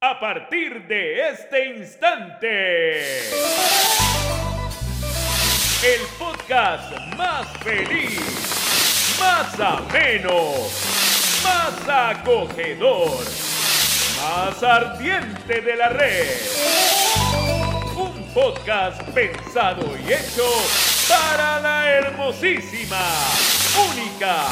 A partir de este instante, el podcast más feliz, más ameno, más acogedor, más ardiente de la red. Un podcast pensado y hecho para la hermosísima, única,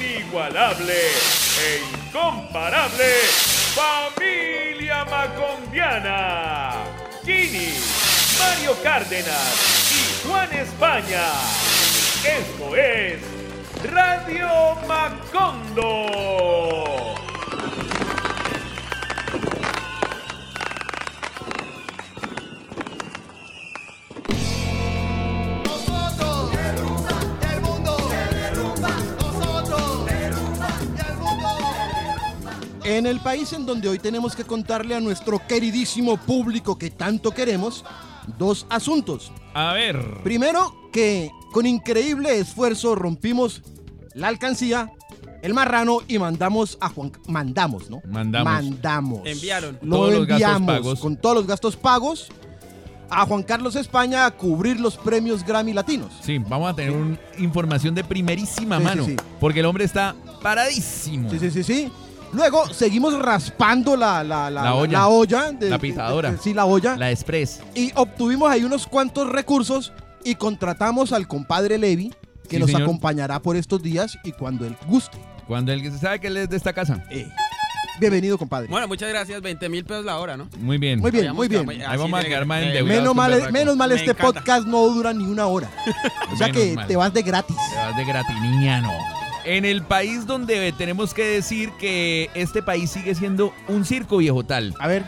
inigualable e incomparable familia macondiana. Gini, Mario Cárdenas y Juan España. Esto es Radio Macondo. En el país en donde hoy tenemos que contarle a nuestro queridísimo público que tanto queremos, dos asuntos. A ver. Primero, que con increíble esfuerzo rompimos la alcancía, el marrano y mandamos a Juan... Mandamos, ¿no? Mandamos. Mandamos. Enviaron. Lo Todos los gastos enviamos pagos. con todos los gastos pagos a Juan Carlos España a cubrir los premios Grammy Latinos. Sí, vamos a tener una información de primerísima Sí, sí, mano. sí. Porque el hombre está paradísimo. Sí, sí, sí, sí. Luego seguimos raspando la, la, la, La olla. la olla de- La pitadora. de- de- sí, la olla. La Express. Y obtuvimos ahí unos cuantos recursos y contratamos al compadre Levi, que Sí, nos señor. acompañará por estos días y cuando él guste. Cuando él se sabe que él es de esta casa. Eh, Bienvenido, compadre. Bueno, muchas gracias. 20 mil pesos la hora, ¿no? Muy bien. Muy bien, muy bien. quedado- Ahí vamos a quedar más endeudados. Menos mal, menos mal Me este encanta. podcast no dura ni una hora. O sea Menos que mal. te vas de gratis. Te vas de gratiniano. En el país donde tenemos que decir que este país sigue siendo un circo viejo tal. A ver,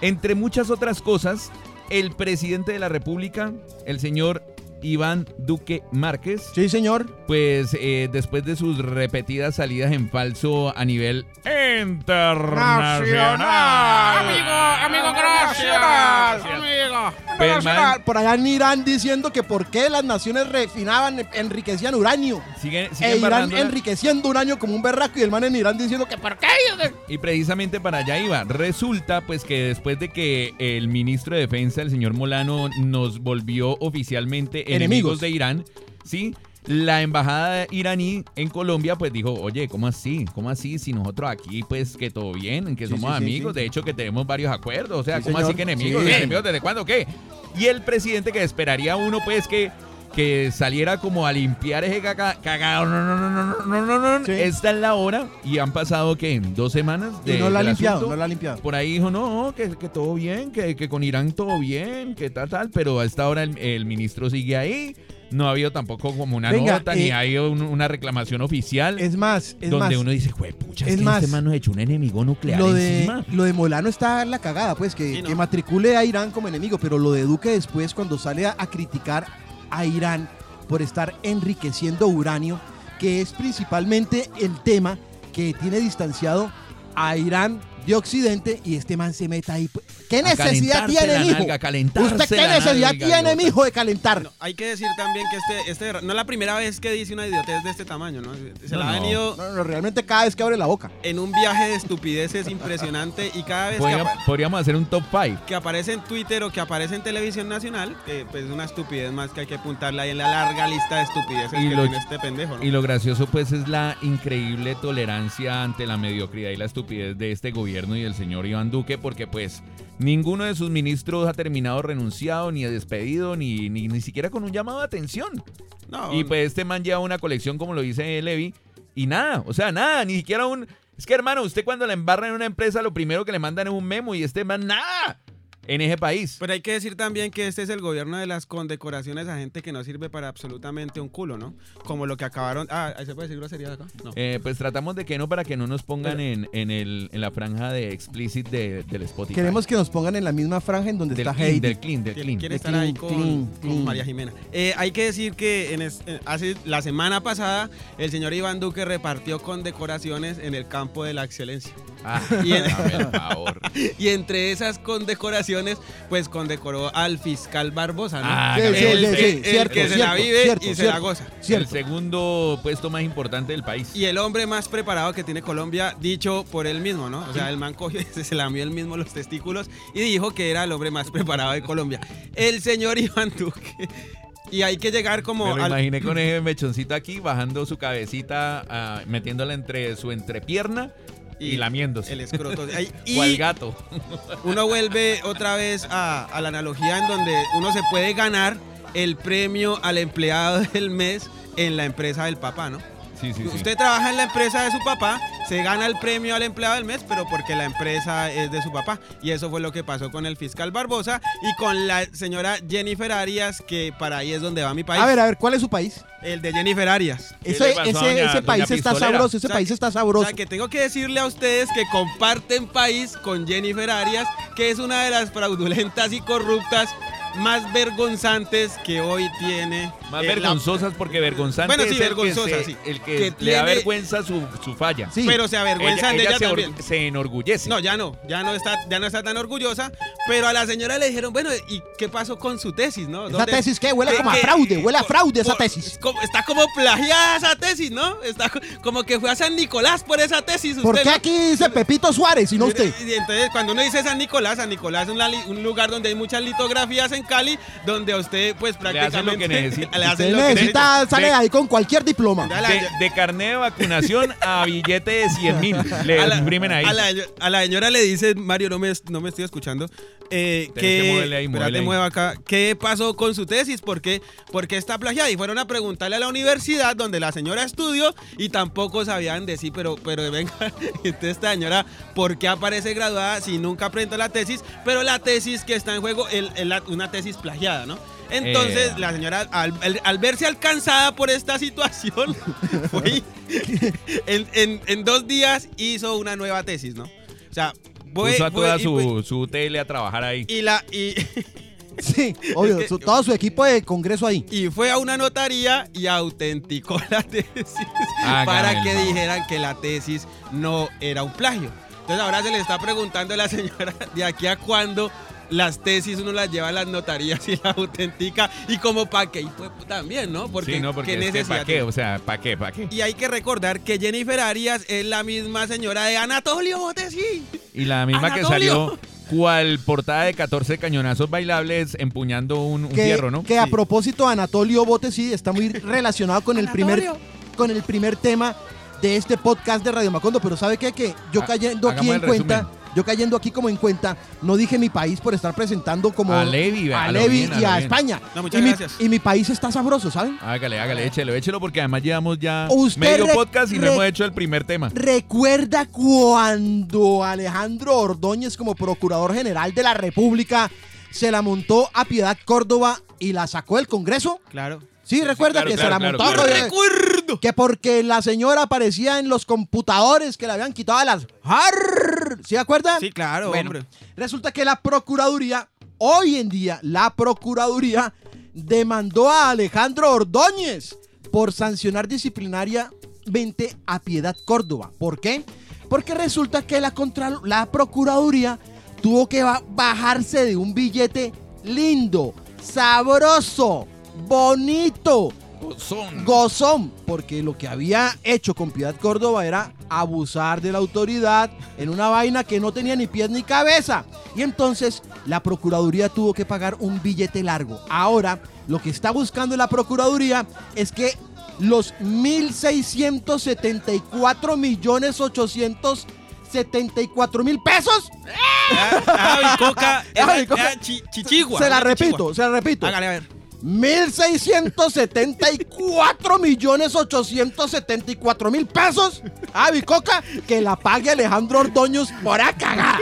Entre muchas otras cosas, el presidente de la República, el señor Iván Duque Márquez, sí, señor. pues eh, después de sus repetidas salidas en falso a nivel internacional. amigo, gracias. Amigo. Pues el man Por allá en Irán diciendo que por qué las naciones refinaban, enriquecían uranio. sigue, sigue E Irán enriqueciendo uranio como un berraco y el man en Irán diciendo que por qué. Y precisamente para allá iba. Resulta pues que después de que el ministro de Defensa, el señor Molano, nos volvió oficialmente enemigos, de Irán, ¿sí? La embajada iraní en Colombia pues dijo, oye, ¿cómo así? ¿Cómo así? Si nosotros aquí pues que todo bien, que Sí, somos sí, amigos, sí. de hecho que tenemos varios acuerdos, o sea, ¿cómo señor. así que enemigos? ¿Enemigos desde cuándo qué? Y el presidente que esperaría uno pues que que saliera como a limpiar ese caca- cagado. No, no, no, no, no, no, no, no. Sí. Esta es la hora y han pasado, ¿qué? ¿Dos semanas? De, y no la ha limpiado, asunto. no la ha limpiado. Por ahí dijo, no, que, que todo bien, que, que con Irán todo bien, que tal, tal, pero a esta hora el, el ministro sigue ahí. No ha habido tampoco como una Venga, nota, ni eh, ha habido un- una reclamación oficial. Es más, es donde más. uno dice, güey, pucha, es, es que más, este man nos echó un enemigo nuclear lo de, encima. lo de Molano está en la cagada, pues, que, Sí, ¿no? que matricule a Irán como enemigo, pero lo de Duque después, cuando sale a, a criticar a Irán por estar enriqueciendo uranio, que es principalmente el tema que tiene distanciado a Irán de Occidente y este man se meta ahí. ¿Qué necesidad tiene, la mijo? nalga, ¿Usted qué necesidad nalga, tiene, mijo, de calentar? No, hay que decir también que este, este, no es la primera vez que dice una idiotez de este tamaño, ¿no? Se No, la ha venido No, no, realmente cada vez que abre la boca. en un viaje de estupideces impresionante y cada vez que, Podríamos, hacer un top 5. que aparece en Twitter o que aparece en televisión nacional, que pues es una estupidez más que hay que apuntarla ahí en la larga lista de estupideces Y que lo- tiene este pendejo, ¿no? Y lo gracioso pues es la increíble tolerancia ante la mediocridad y la estupidez de este gobierno y del señor Iván Duque porque pues ninguno de sus ministros ha terminado renunciado ni despedido ni, ni, ni siquiera con un llamado de atención. No, Y pues este man lleva una colección como lo dice Levi y nada, o sea, nada, ni siquiera un... Es que hermano, usted cuando la embarra en una empresa lo primero que le mandan es un memo y este man nada en ese país. Pero hay que decir también que este es el gobierno de las condecoraciones a gente que no sirve para absolutamente un culo, ¿no? Como lo que acabaron. Ah, ¿ahí se puede decir grosería acá? No. Eh, pues tratamos de que no para que no nos pongan en, en, el, en la franja de explicit de, del Spotify. Queremos que nos pongan en la misma franja en donde del está clean, Heidi. del clean, del Quiere, clean. quiere estar clean, ahí con, clean, con clean. María Jimena. Eh, hay que decir que en es- hace la semana pasada el señor Iván Duque repartió condecoraciones en el campo de la excelencia. Ah, Y en- dame el favor. Y entre esas condecoraciones, pues condecoró al fiscal Barbosa, ¿no? Ah, Sí, sí, el, sí, el- sí, el cierto, que se la cierto, vive cierto, y se cierto. la goza. El Cierto. segundo puesto más importante del país. Y el hombre más preparado que tiene Colombia, dicho por él mismo, ¿no? O sea, el man cogió, se lamió él mismo los testículos y dijo que era el hombre más preparado de Colombia. El señor Iván Duque. Y hay que llegar como Me lo al- imaginé con ese mechoncito aquí, bajando su cabecita, ah, metiéndola entre su entrepierna y, lamiéndose. el escroto. Ay, Cual Y gato. uno vuelve otra vez a, a la analogía en donde uno se puede ganar el premio al empleado del mes en la empresa del papá, ¿no? Sí, sí, sí. Usted trabaja en la empresa de su papá, se gana el premio al empleado del mes, pero porque la empresa es de su papá. Y eso fue lo que pasó con el fiscal Barbosa y con la señora Jennifer Arias, que para ahí es donde va mi país. A ver, a ver, ¿cuál es su país? El de Jennifer Arias. ¿Qué Ese, le pasó a ese, doña- ese doña país está sabroso, ese O sea, país que- está O sabroso. sea, que tengo que decirle a ustedes que comparten país con Jennifer Arias, que es una de las fraudulentas y corruptas más vergonzantes que hoy tiene. Más eh, la- vergonzosas porque vergonzante Bueno, sí, es el que, se- sí. el que, Que le da tiene- vergüenza su, su falla. Sí. Pero se avergüenzan de ella se, or- también. se enorgullece. No, ya no, ya no está, ya no está tan orgullosa, pero a la señora le dijeron, bueno, ¿y qué pasó con su tesis, no? Esa ¿Dónde- tesis, ¿qué? Huele qué- como a qué- fraude, huele a por- fraude esa por- tesis. es como- está como plagiada esa tesis, ¿no? Está co- como que fue a San Nicolás por esa tesis. ¿Por usted, qué ¿no? aquí dice Pepito Suárez y no usted? Y entonces, cuando uno dice San Nicolás, San Nicolás es un, un lugar donde hay muchas litografías en Cali, donde a usted, pues hacen lo prácticamente. que necesita. le hacen Usted lo que necesita, sale De- ahí con cualquier diploma. De, de carnet de vacunación a billete de 100 mil. Le a la, imprimen ahí. a la- a la señora le dice, Mario, no me, no me estoy escuchando, eh, que que, ahí, espérate, mueva acá, ¿qué pasó con su tesis? ¿Por qué, por qué está plagiada? Y fueron a preguntarle a la universidad donde la señora estudió y tampoco sabían decir, pero, pero venga, entonces esta señora, ¿por qué aparece graduada si nunca presentó la tesis? Pero la tesis que está en juego es una tesis plagiada, ¿no? Entonces Eh. la señora, al, al- al verse alcanzada por esta situación, fue y- en, en- en dos días hizo una nueva tesis, ¿no? O sea, fue- Puso a toda y fue- su, su tele a trabajar ahí. y la y, Sí, obvio, Es que- su- todo su equipo de congreso ahí. y fue a una notaría y autenticó la tesis Hágame para que favor. dijeran que la tesis no era un plagio. Entonces ahora se le está preguntando a la señora de aquí a cuándo las tesis uno las lleva a las notarías y las autentica y como para qué y pues también, ¿no? Porque, sí, no, porque ¿qué es que necesidad ¿para qué? O sea, ¿para qué? ¿Para qué? Y hay que recordar que Jennifer Arias es la misma señora de Anatolio Botesi. Y la misma que salió cual portada de 14 cañonazos bailables empuñando un, un que, fierro, ¿no? que a Sí. propósito Anatolio Bote sí está muy relacionado con el primer con el primer tema de este podcast de Radio Macondo, pero ¿sabe qué? Que yo Ha- cayendo aquí en cuenta, resumen. Yo cayendo aquí como en cuenta, no dije mi país por estar presentando como A Levi, a a Levi bien, y a. España. No, muchas y, mi, gracias. y mi país está sabroso, ¿saben? Hágale, hágale, échelo, échelo porque además llevamos ya Usted medio podcast y no hemos hecho el primer tema. ¿Recuerda cuando Alejandro Ordóñez como Procurador General de la República se la montó a Piedad Córdoba y la sacó del Congreso? Claro. Sí, recuerda claro, que claro, se la claro, montó. Recuerdo. Que porque la señora aparecía en los computadores que le habían quitado a las... ¿Sí acuerdan? Sí, claro, Bueno, hombre. resulta que la Procuraduría, hoy en día, la Procuraduría demandó a Alejandro Ordóñez por sancionar disciplinariamente a Piedad Córdoba. ¿Por qué? Porque resulta que la, contra- la Procuraduría tuvo que ba- bajarse de un billete lindo, sabroso, bonito, Son. gozón, porque lo que había hecho con Piedad Córdoba era abusar de la autoridad en una vaina que no tenía ni pies ni cabeza. Y entonces la Procuraduría tuvo que pagar un billete largo. Ahora, lo que está buscando la Procuraduría es que los 1.674 millones 874 mil pesos, Ah. Ah, Bicoca. ah, chi- Chichigua. se la repito, chichigua. se la repito. Hágale a ver. 1.674 millones 874 mil pesos a Bicoca que la pague Alejandro Ordóñez por acá. Ah.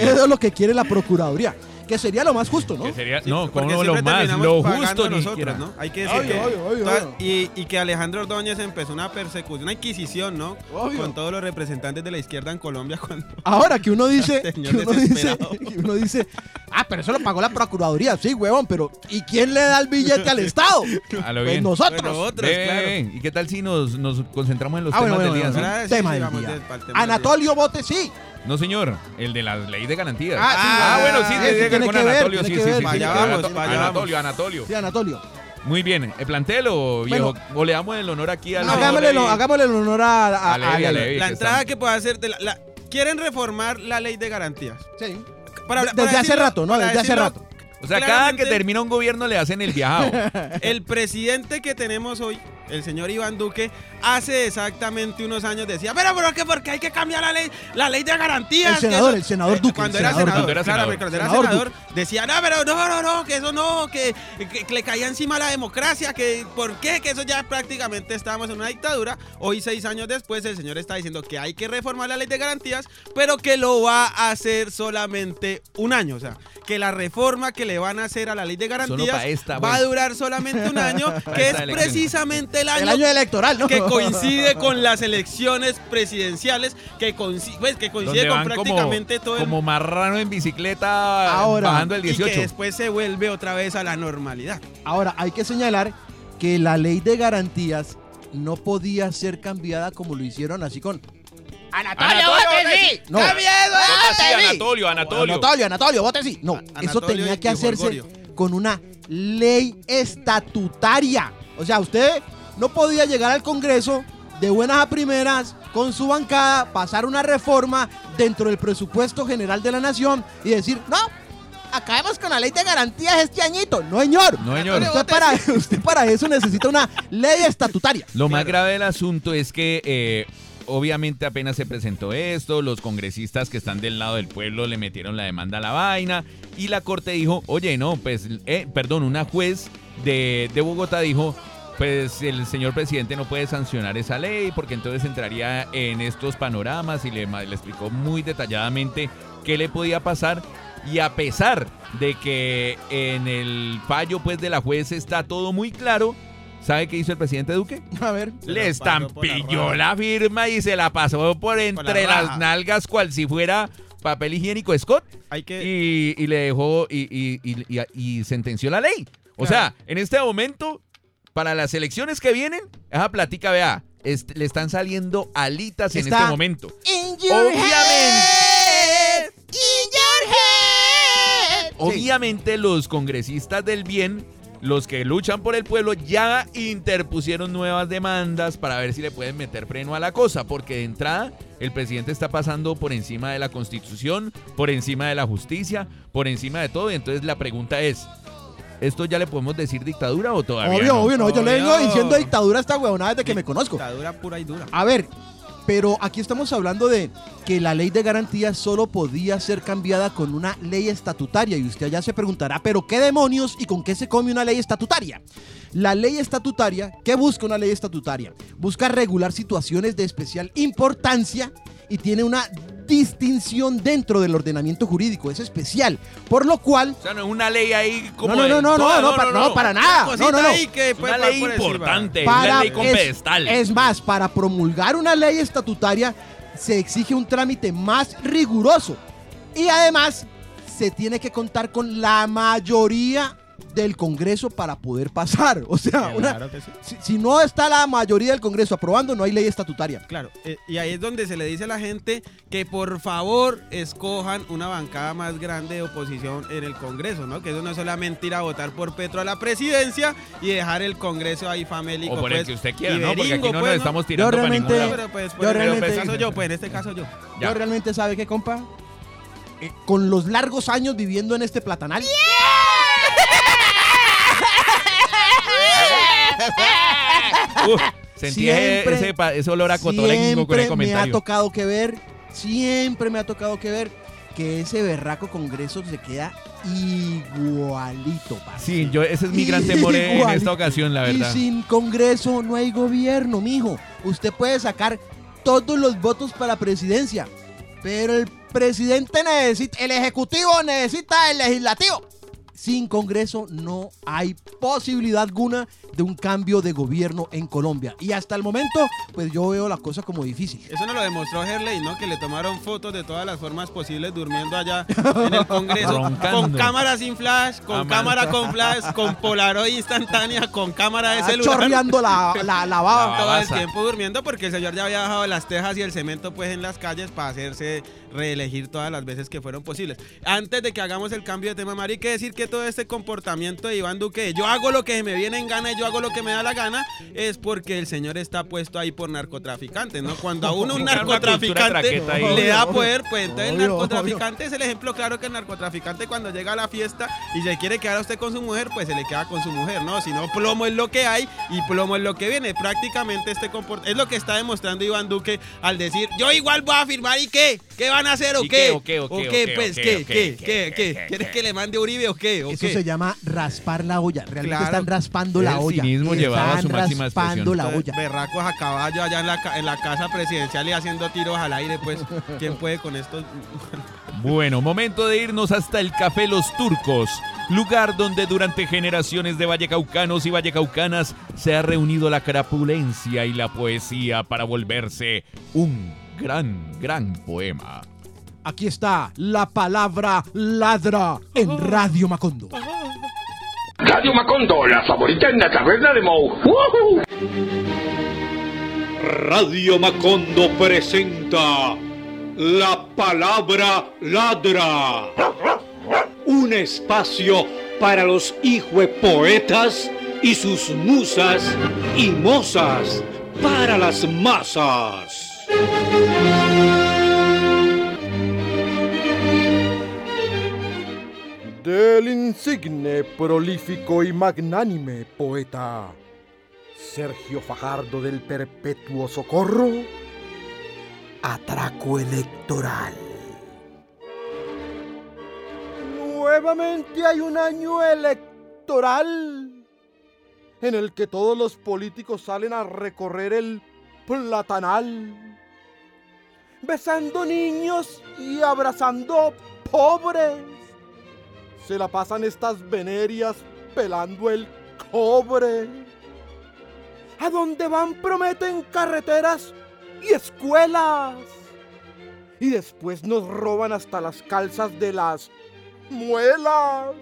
Eso es lo que quiere la Procuraduría. Que sería lo más justo, ¿no? Que sería, Sí, no, como lo más, lo justo ni nosotros, siquiera. ¿no? Hay que decir Obvio, que obvio, obvio, todas- y, y que Alejandro Ordóñez empezó una persecución, una inquisición, ¿no? Obvio. Con todos los representantes de la izquierda en Colombia cuando Ahora que uno dice, que uno dice, que uno dice, Ah, pero eso lo pagó la Procuraduría, sí, huevón, pero ¿y quién le da el billete al Estado? A lo Pues bien. nosotros. Bueno, otros, claro. ¿Y qué tal si nos, nos concentramos en los Ah, temas bueno, del día? bueno, sí? Tema sí, del día. Anatolio Bote, sí. No, señor, el de la ley de garantías. Ah, sí, Ah, bueno, sí, sí, tiene que ver con Anatolio, sí, sí, sí, Anatolio, Anatolio. Sí, Anatolio. Muy bien, ¿el plantel o viejo? O le damos el honor aquí al Hagámosle, señor lo- Levi? hagámosle el honor a, a- A Levi, a a Levi. Levi. La que entrada que puede hacer. de la- la- quieren reformar la ley de garantías. Sí. Para- Desde para hace decirlo- rato, ¿no? Desde hace rato. O sea, cada que termina un gobierno le hacen el viajado. El presidente que tenemos hoy, el señor Iván Duque, hace exactamente unos años decía, pero ¿por qué? Porque hay que cambiar la ley, la ley de garantías. El que senador, eso-". el senador Duque, Cuando el era senador senador, Cuando era cuando era senador. senador, decía, no, pero no, no, no, que eso no, que, que- que le caía encima la democracia, que ¿por qué? Que eso ya prácticamente estábamos en una dictadura. Hoy, seis años después, el señor está diciendo que hay que reformar la ley de garantías, pero que lo va a hacer solamente un año. O sea, que la reforma que le van a hacer a la ley de garantías esta, va a durar solamente un año, que es precisamente el año, El año electoral, ¿no? que coincide con las elecciones presidenciales, que coincide, pues, que coincide Donde con como, prácticamente todo el como marrano en bicicleta Ahora, bajando el y 18. que después se vuelve otra vez a la normalidad. Ahora, hay que señalar que la ley de garantías no podía ser cambiada como lo hicieron así con Anatolio, vote sí. No. ¡Qué miedo! Vote sí, sí. Anatolio, Anatolio. Anatolio, Anatolio, vote sí. No, eso Anatolio tenía que hacerse Gorgorio. con una ley estatutaria. O sea, usted no podía llegar al Congreso de buenas a primeras con su bancada, pasar una reforma dentro del presupuesto general de la nación y decir, no, acabemos con la ley de garantías este añito. No, señor. No, señor. Usted para, usted para eso necesita una ley estatutaria. Lo más grave del asunto es que eh, obviamente apenas se presentó esto, los congresistas que están del lado del pueblo le metieron la demanda a la vaina y la corte dijo, oye, no, pues, eh, perdón, una juez de, de Bogotá dijo, pues el señor presidente no puede sancionar esa ley porque entonces entraría en estos panoramas y le, le explicó muy detalladamente qué le podía pasar y a pesar de que en el fallo pues de la juez está todo muy claro, ¿sabe qué hizo el presidente Duque? A ver. Le la estampilló la firma y se la pasó por entre la las nalgas cual si fuera papel higiénico Scott Hay que... y, y le dejó y, y- y- y- y sentenció la ley. O Claro. sea, en este momento, para las elecciones que vienen, esa platica, vea, est- le están saliendo alitas en este momento. In your Obviamente. head, in your head. Sí. Obviamente los congresistas del bien, los que luchan por el pueblo, ya interpusieron nuevas demandas para ver si le pueden meter freno a la cosa, porque de entrada el presidente está pasando por encima de la constitución, por encima de la justicia, por encima de todo, y entonces la pregunta es, ¿esto ya le podemos decir dictadura o todavía Obvio, no? obvio, no. Yo le vengo diciendo dictadura a esta huevonada desde que me conozco. Dictadura pura y dura. A ver, pero aquí estamos hablando de que la ley de garantías solo podía ser cambiada con una ley estatutaria. Y usted ya se preguntará, ¿pero qué demonios y con qué se come una ley estatutaria? La ley estatutaria, ¿qué busca una ley estatutaria? Busca regular situaciones de especial importancia y tiene una distinción dentro del ordenamiento jurídico. Es especial. Por lo cual O sea, no es una ley ahí como no, no, no, no, no, no, para, no, para nada. No, no, no. ahí que Es puede una ley importante, Para- una ley con es, pedestal. es más, para promulgar una ley estatutaria se exige un trámite más riguroso y además se tiene que contar con la mayoría del Congreso para poder pasar. O sea, una- Claro que sí. si, si no está la mayoría del Congreso aprobando, no hay ley estatutaria. Claro, eh, y ahí es donde se le dice a la gente que por favor escojan una bancada más grande de oposición en el Congreso, ¿no? Que eso no es solamente ir a votar por Petro a la presidencia y dejar el Congreso ahí famélico. O por el pues, que usted quiera, ¿no? Porque aquí no pues, nos estamos tirando Yo para realmente- ningún No, lado. pero pues, Yo en realmente- este caso yo, pues en este caso yo. Ya. Yo realmente sabe qué, compa. Eh, con los largos años viviendo en este platanal. Uf, sentí ese, Siempre- ese ese olor a cotolengo con el Siempre me ha comentario. tocado que ver, siempre me ha tocado que ver que ese berraco congreso se queda igualito. Sí, yo, ese es mi gran temor en esta ocasión, la verdad. Y sin congreso no hay gobierno, mijo. Usted puede sacar todos los votos para presidencia, pero el presidente necesita, el ejecutivo necesita el legislativo. Sin Congreso no hay posibilidad alguna de un cambio de gobierno en Colombia. Y hasta el momento, pues yo veo la cosa como difícil. Eso nos lo demostró Herley, ¿no? Que le tomaron fotos de todas las formas posibles durmiendo allá en el Congreso. Roncando. Con cámara sin flash, con cámara con flash, con Polaroid instantánea, con cámara de Está celular. chorreando la, la, la baba. La todo el tiempo durmiendo porque el señor ya había dejado las tejas y el cemento pues en las calles para hacerse reelegir todas las veces que fueron posibles. Antes de que hagamos el cambio de tema, Mari, hay que decir que todo este comportamiento de Iván Duque, de yo hago lo que me viene en gana y yo hago lo que me da la gana, es porque el señor está puesto ahí por narcotraficantes, ¿no? Cuando a uno un narcotraficante le da poder, pues entonces el narcotraficante es el ejemplo claro que el narcotraficante cuando llega a la fiesta y se quiere quedar a usted con su mujer, pues se le queda con su mujer, ¿no? Si no, plomo es lo que hay y plomo es lo que viene. Prácticamente este comportamiento es lo que está demostrando Iván Duque al decir, yo igual voy a firmar y qué, ¿qué van a hacer o ¿Y qué? qué, o qué, o ¿O qué, pues, ¿Quieres que le mande Uribe o qué? ¿O Eso qué? se llama raspar la olla. Realmente Claro. están raspando El la olla. cinismo llevado a su Están máxima raspando expresión. la olla. Berracos a caballo allá en la, ca- en la casa presidencial y haciendo tiros al aire, pues, ¿quién puede con estos? Bueno, momento de irnos hasta el Café Los Turcos, lugar donde durante generaciones de vallecaucanos y vallecaucanas se ha reunido la crapulencia y la poesía para volverse un gran, gran poema. Aquí está la palabra ladra en Radio Macondo. Radio Macondo, la favorita en la taberna de Mou. ¡Woohoo! Radio Macondo presenta La Palabra Ladra. Un espacio para los poetas y sus musas y mozas para las masas. Del insigne, prolífico y magnánime poeta Sergio Fajardo del Perpetuo Socorro, atraco electoral. Nuevamente hay un año electoral en el que todos los políticos salen a recorrer el platanal, besando niños y abrazando pobres se la pasan estas venerias pelando el cobre. A donde van prometen carreteras y escuelas. Y después nos roban hasta las calzas de las muelas.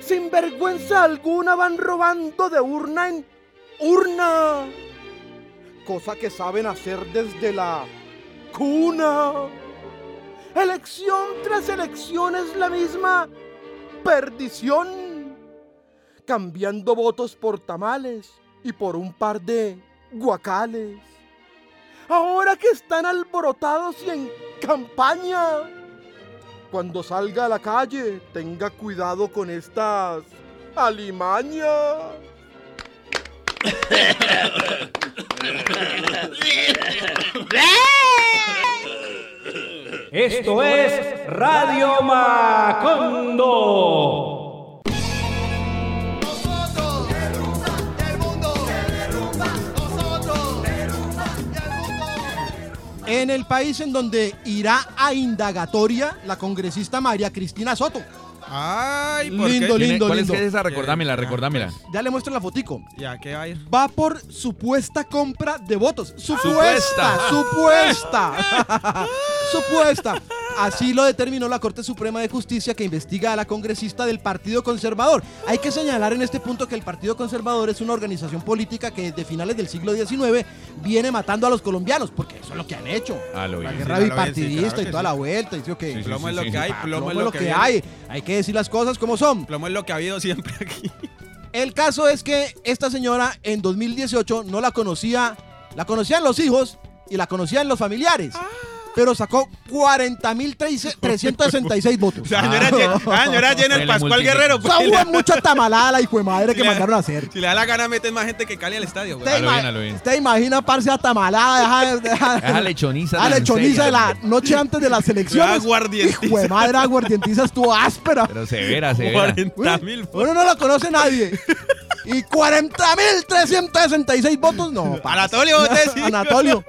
Sin vergüenza alguna van robando de urna en urna. Cosa que saben hacer desde la cuna. Elección tras elección es la misma perdición. Cambiando votos por tamales y por un par de guacales. Ahora que están alborotados y en campaña. Cuando salga a la calle, tenga cuidado con estas alimañas. Esto es Radio Macondo. En el país en donde irá a indagatoria la congresista María Cristina Soto. Ay, ¿por Lindo, qué? lindo. ¿Cuál es que es esa? Recordámela, recordámela. Ya le muestro la fotico. Ya, ¿qué va a ir? Va por supuesta compra de votos. Supuesta, supuesta. supuesta. Así lo determinó la Corte Suprema de Justicia que investiga a la congresista del Partido Conservador. Hay que señalar en este punto que el Partido Conservador es una organización política que desde finales del siglo XIX viene matando a los colombianos, porque eso es lo que han hecho. Ah, lo La bien. guerra Sí, bipartidista sí, claro y que toda sí. la vuelta. Y sí, ok. Sí, sí, Plomo es lo sí, que sí. hay, Ah, plomo, plomo es lo que, hay. Hay que decir las cosas como son. Plomo es lo que ha habido siempre aquí. El caso es que esta señora en 2018 no la conocía, la conocían los hijos y la conocían los familiares. Pero sacó 40.366 votos. La señora, Jen- la señora Jenner Se le Pascual. Guerrero. pues, si le- fue mucha tamalada la hijo de madre que Si mandaron a hacer. Si le da la gana, meten más gente que Cali al estadio, güey. Usted, A ima- bien, a bien. usted imagina, parce, a tamalada, deja, deja- lechoniza la tan lechoniza de la noche antes de las elecciones. Aguardientiza. Hijo de madre, aguardientiza estuvo áspera. Pero severa, severa. 40 mil. Uno no lo conoce nadie. Y 40.366 votos, no. parce. Anatolio, vos decís. Anatolio.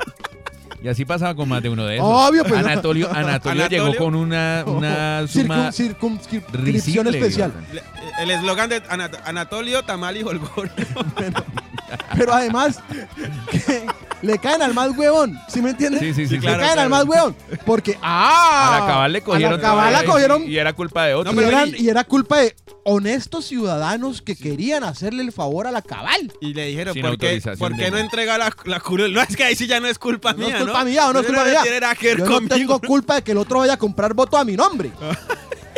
Y así pasaba con más de uno de esos. Obvio, pues. Anatolio, Anatolio, Anatolio. llegó con una, una suma Circun- circunscripción risible, especial. Le- El eslogan de Ana- Anatolio Tamal y Holgorio. Pero además, que le caen al más huevón. ¿Sí me entiendes? Sí, sí, sí, Le claro, caen al claro. más huevón. Porque, ¡ah! A la cabal le cogieron. A la cabal la cogieron. Y, y era culpa de otro. y, eran- era culpa de honestos ciudadanos que querían hacerle el favor a la cabal. Y le dijeron, Sin ¿por qué, autorización ¿por qué de- no entrega la, la curul? No, es que ahí sí ya no es culpa No mía, es culpa mía o no es culpa mía. Yo no tengo culpa de que el otro vaya a comprar voto a mi nombre.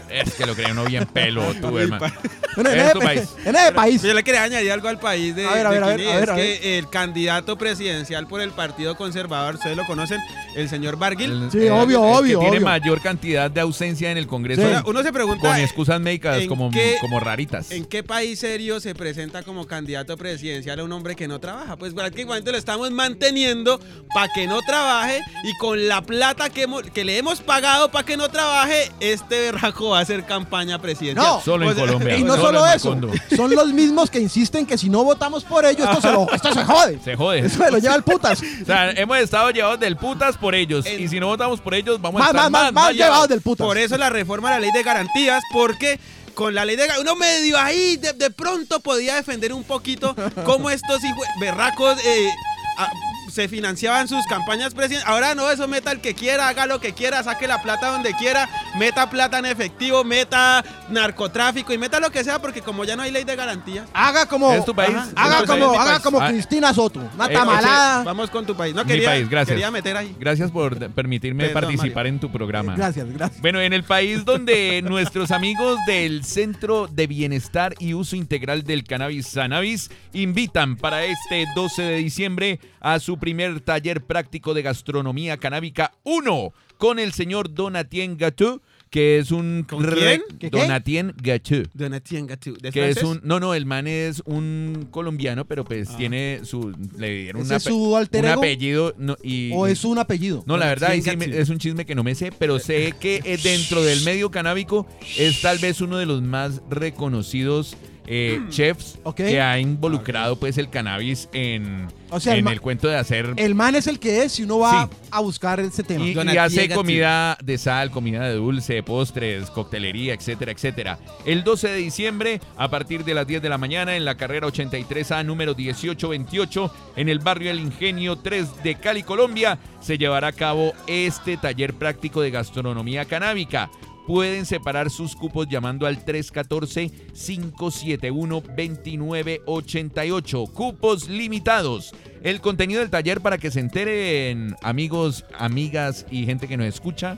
Es que lo creen uno bien pelo, tú, hermano. Bueno, en, ese, tu país. en ese país. Yo le quería añadir algo al país de, A ver, a de ver, a ver, Kini, a ver, es a que el candidato presidencial por el Partido Conservador, ustedes lo conocen, el señor Barguil. Sí, el- obvio, el obvio, Que tiene obvio. mayor cantidad de ausencia en el Congreso. Sí. Uno se pregunta Con excusas médicas ¿en como, qué- como raritas. ¿En qué país serio se presenta como candidato presidencial a un hombre que no trabaja? Pues prácticamente lo estamos manteniendo para que no trabaje y con la plata que, hemos- que le hemos pagado para que no trabaje, este berraco va a hacer campaña presidencial. No. Solo en O sea, Colombia. Y no Solo eso, son los mismos que insisten que si no votamos por ellos, esto se, lo, esto se jode. Se jode. Eso se lo lleva el putas. O sea, hemos estado llevados del putas por ellos. Y si no votamos por ellos, vamos a estar más, más, más llevados del putas. Por eso la reforma a la ley de garantías, porque con la ley de garantías, uno medio ahí de, de pronto podía defender un poquito cómo estos hijos berracos eh, a- se financiaban sus campañas presidenciales. Ahora no, eso meta el que quiera, haga lo que quiera, saque la plata donde quiera, meta plata en efectivo, meta narcotráfico y meta lo que sea, porque como ya no hay ley de garantías. Haga como, Es tu país. Ajá. Haga como, haga país. como Ah. Cristina Soto, una Eh, tamalada. Vamos con tu país. No Mi quería, país, gracias. quería meter ahí. Gracias por permitirme Perdón, participar en tu programa. Gracias, gracias. Bueno, en el país donde nuestros amigos del Centro de Bienestar y Uso Integral del Cannabis Sanabis invitan para este 12 de diciembre a su primer taller práctico de gastronomía canábica 1 con el señor Donatien Gatou, que es un ¿Con re- quién? ¿Qué, qué? Donatien Gatou. Donatien Gatou, ¿de Que es un, no, no, el man es un colombiano, pero pues tiene su, le dieron ¿Ese una es su alter un apellido no, y, ¿O es un apellido? no, la verdad Donatien me- Gatou. es un chisme que no me sé, pero sé que eh, dentro del medio canábico es tal vez uno de los más reconocidos eh, chefs Ok. que ha involucrado pues el cannabis en, O sea, el en el cuento de hacer El man es el que es si uno va Sí. a buscar ese tema. y, y hace comida de sal, comida de dulce, postres, coctelería, etcétera, etcétera. El 12 de diciembre, a partir de las 10 de la mañana, en la carrera 83A número 1828, en el barrio El Ingenio 3 de Cali, Colombia, se llevará a cabo este taller práctico de gastronomía canábica. Pueden separar sus cupos llamando al 314-571-2988. Cupos limitados. El contenido del taller para que se enteren amigos, amigas y gente que nos escucha.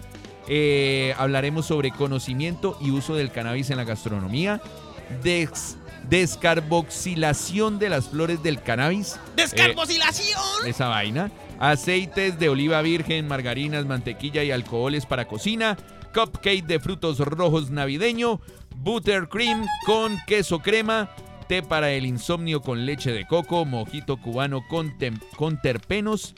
eh, hablaremos sobre conocimiento y uso del cannabis en la gastronomía. Des- descarboxilación de las flores del cannabis. ¡Descarbosilación! Esa vaina. Aceites de oliva virgen, margarinas, mantequilla y alcoholes para cocina. Cupcake de frutos rojos navideño. Buttercream con queso crema. Té para el insomnio con leche de coco. Mojito cubano con, con terpenos.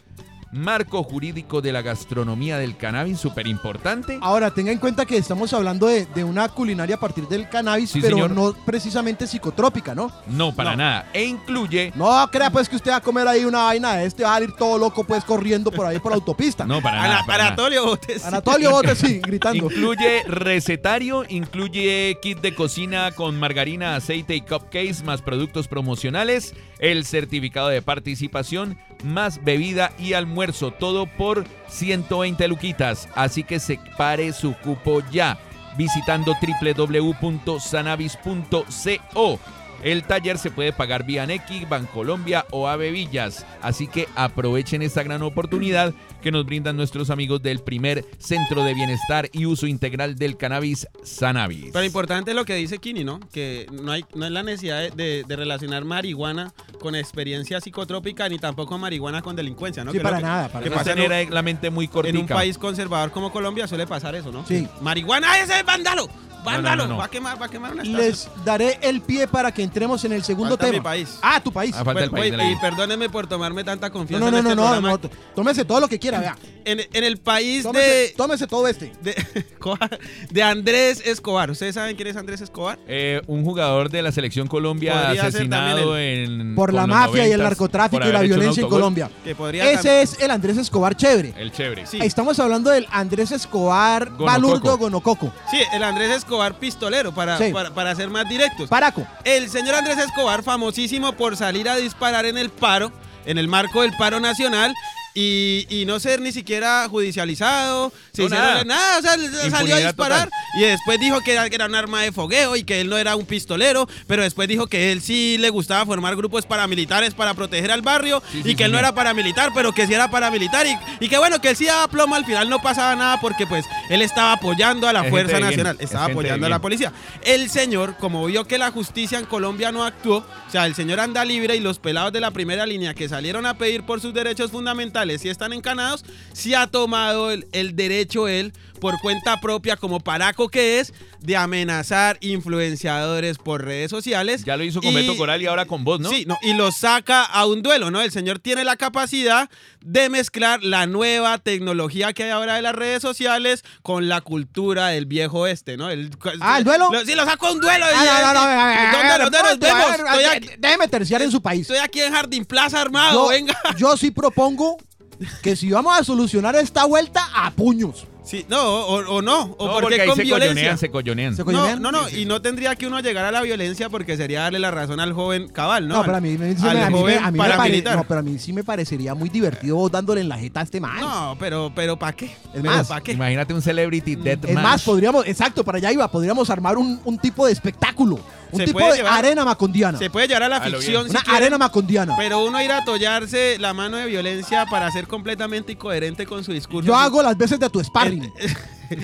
Marco jurídico de la gastronomía del cannabis, súper importante. Ahora, tenga en cuenta que estamos hablando de, de una culinaria a partir del cannabis, Sí, pero señor. no precisamente psicotrópica, ¿no? No, para nada. E incluye. No crea pues que usted va a comer ahí una vaina de este, va a salir todo loco pues corriendo por ahí por la autopista. No, para Ana- nada. para nada. Anatolio Botes. Anatolio Bote sí, gritando. Incluye recetario, incluye kit de cocina con margarina, aceite y cupcakes, más productos promocionales, el certificado de participación, más bebida y almuerzo, todo por 120 luquitas. Así que separe su cupo ya visitando www.sanavis.co. El taller se puede pagar vía Nequi, Bancolombia o Ave Villas. Así que aprovechen esta gran oportunidad que nos brindan nuestros amigos del primer Centro de Bienestar y Uso Integral del Cannabis, Sanavis. Pero importante es lo que dice Kini, ¿no? Que no hay no es la necesidad de, de- de relacionar marihuana con experiencia psicotrópica ni tampoco marihuana con delincuencia, ¿no? Sí, para que- nada, para que Para pasa en tener un- la mente muy en cortica. un país conservador como Colombia suele pasar eso, ¿no? Sí. Marihuana ese es vándalo. Vándalo, no, no. va a quemar, va a quemar una estatua. Les daré el pie para que entremos en el segundo Falta mi tema. país. Ah, tu país. Ah, falta el Bueno, país de la y perdónenme por tomarme tanta No, confianza no, no, en no, este no, programa. no, t- Tómese todo lo que quiera, vea. En, en el país Tómese, de, tómese todo este. de, de Andrés Escobar. ¿Ustedes saben quién es Andrés Escobar? Eh, un jugador de la selección Colombia Podría ser asesinado en Por la los mafia y el 90s, narcotráfico por y la haber hecho un violencia en autogol. Colombia. Que podría Ese es el Andrés Escobar chévere. El chévere. Sí. Estamos hablando del Andrés Escobar Gonococo. Balurdo Gonococo. Sí, el Andrés Escobar pistolero, para, Sí. para, para ser más directos. Paraco. El señor Andrés Escobar, famosísimo por salir a disparar en el paro, en el marco del paro nacional. Y, y no ser ni siquiera judicializado, No, hicieron- nada. o sea, salió a Impunidad disparar total. y después dijo que era, un arma de fogueo y que él no era un pistolero, pero después dijo que él sí le gustaba formar grupos paramilitares para proteger al barrio Sí, y sí, que él no señor. era paramilitar, pero que sí era paramilitar y, y que bueno, que él sí daba plomo, al final no pasaba nada porque pues él estaba apoyando a la Es Fuerza bien, Nacional, es estaba de apoyando a la bien. policía. El señor, como vio que la justicia en Colombia no actuó, o sea, el señor anda libre y los pelados de la primera línea que salieron a pedir por sus derechos fundamentales y están encanados, sí ha tomado el, el derecho él por cuenta propia como paraco que es de amenazar influenciadores por redes sociales. Ya lo hizo con Y- Beto Coral y ahora con vos, ¿no? Sí, no, y lo saca a un duelo, ¿no? El señor tiene la capacidad de mezclar la nueva tecnología que hay ahora de las redes sociales con la cultura del viejo este, ¿no? El- Ah, ¿el duelo? Lo- sí, lo saco a un duelo. Ah, Déjeme terciar en su país. estoy aquí en Jardín Plaza armado, Yo, venga. yo sí propongo que si vamos a solucionar esta vuelta a puños. Sí, no, o, o no, o No, porque, porque ahí con se violencia. coyonean, se coyonean. Se No, coyonean. no, no, y no tendría que uno llegar a la violencia porque sería darle la razón al joven cabal, ¿no? No, pero a mí, al me- a mí me- joven a mí me pare- paramilitar. no, pero a mí sí me parecería muy divertido vos dándole en la jeta a este man. No, pero, pero ¿para qué? Es más, ¿para qué? Imagínate un celebrity deathmatch. es más, podríamos, exacto, para allá iba, podríamos armar un, un tipo de espectáculo. Un Se tipo puede de llevar- arena macondiana. Se puede llegar a la A ficción si Una arena macondiana. pero uno ir a tollarse la mano de violencia para ser completamente incoherente con su discurso. Yo hago las veces de tu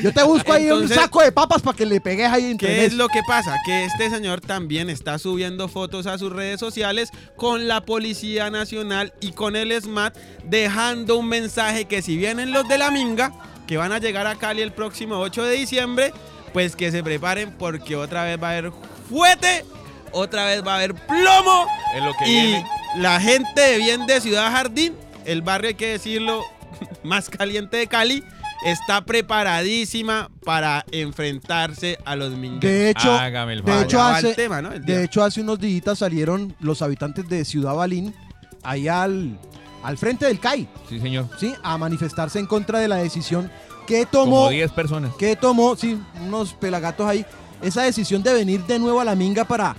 Yo te busco ahí Entonces- un saco de papas para que le pegues ahí entre ¿Qué es lo que pasa? Que este señor también está subiendo fotos a sus redes sociales con la Policía Nacional y con el SMAT, dejando un mensaje que si vienen los de la Minga, que van a llegar a Cali el próximo 8 de diciembre, pues que se preparen porque otra vez va a haber fuete, otra vez va a haber plomo Es lo que y viene. la gente de bien de Ciudad Jardín, el barrio hay que decirlo más caliente de Cali, está preparadísima para enfrentarse a los mingueros. De hecho, Hágame el de favor. hecho Allá va el hace, tema, ¿no? El de día. hecho hace unos días salieron los habitantes de Ciudad Balín ahí al, al frente del CAI, Sí, señor. ¿sí? A manifestarse en contra de la decisión que tomó Como 10 personas. que tomó, sí, unos pelagatos ahí, esa decisión de venir de nuevo a la minga para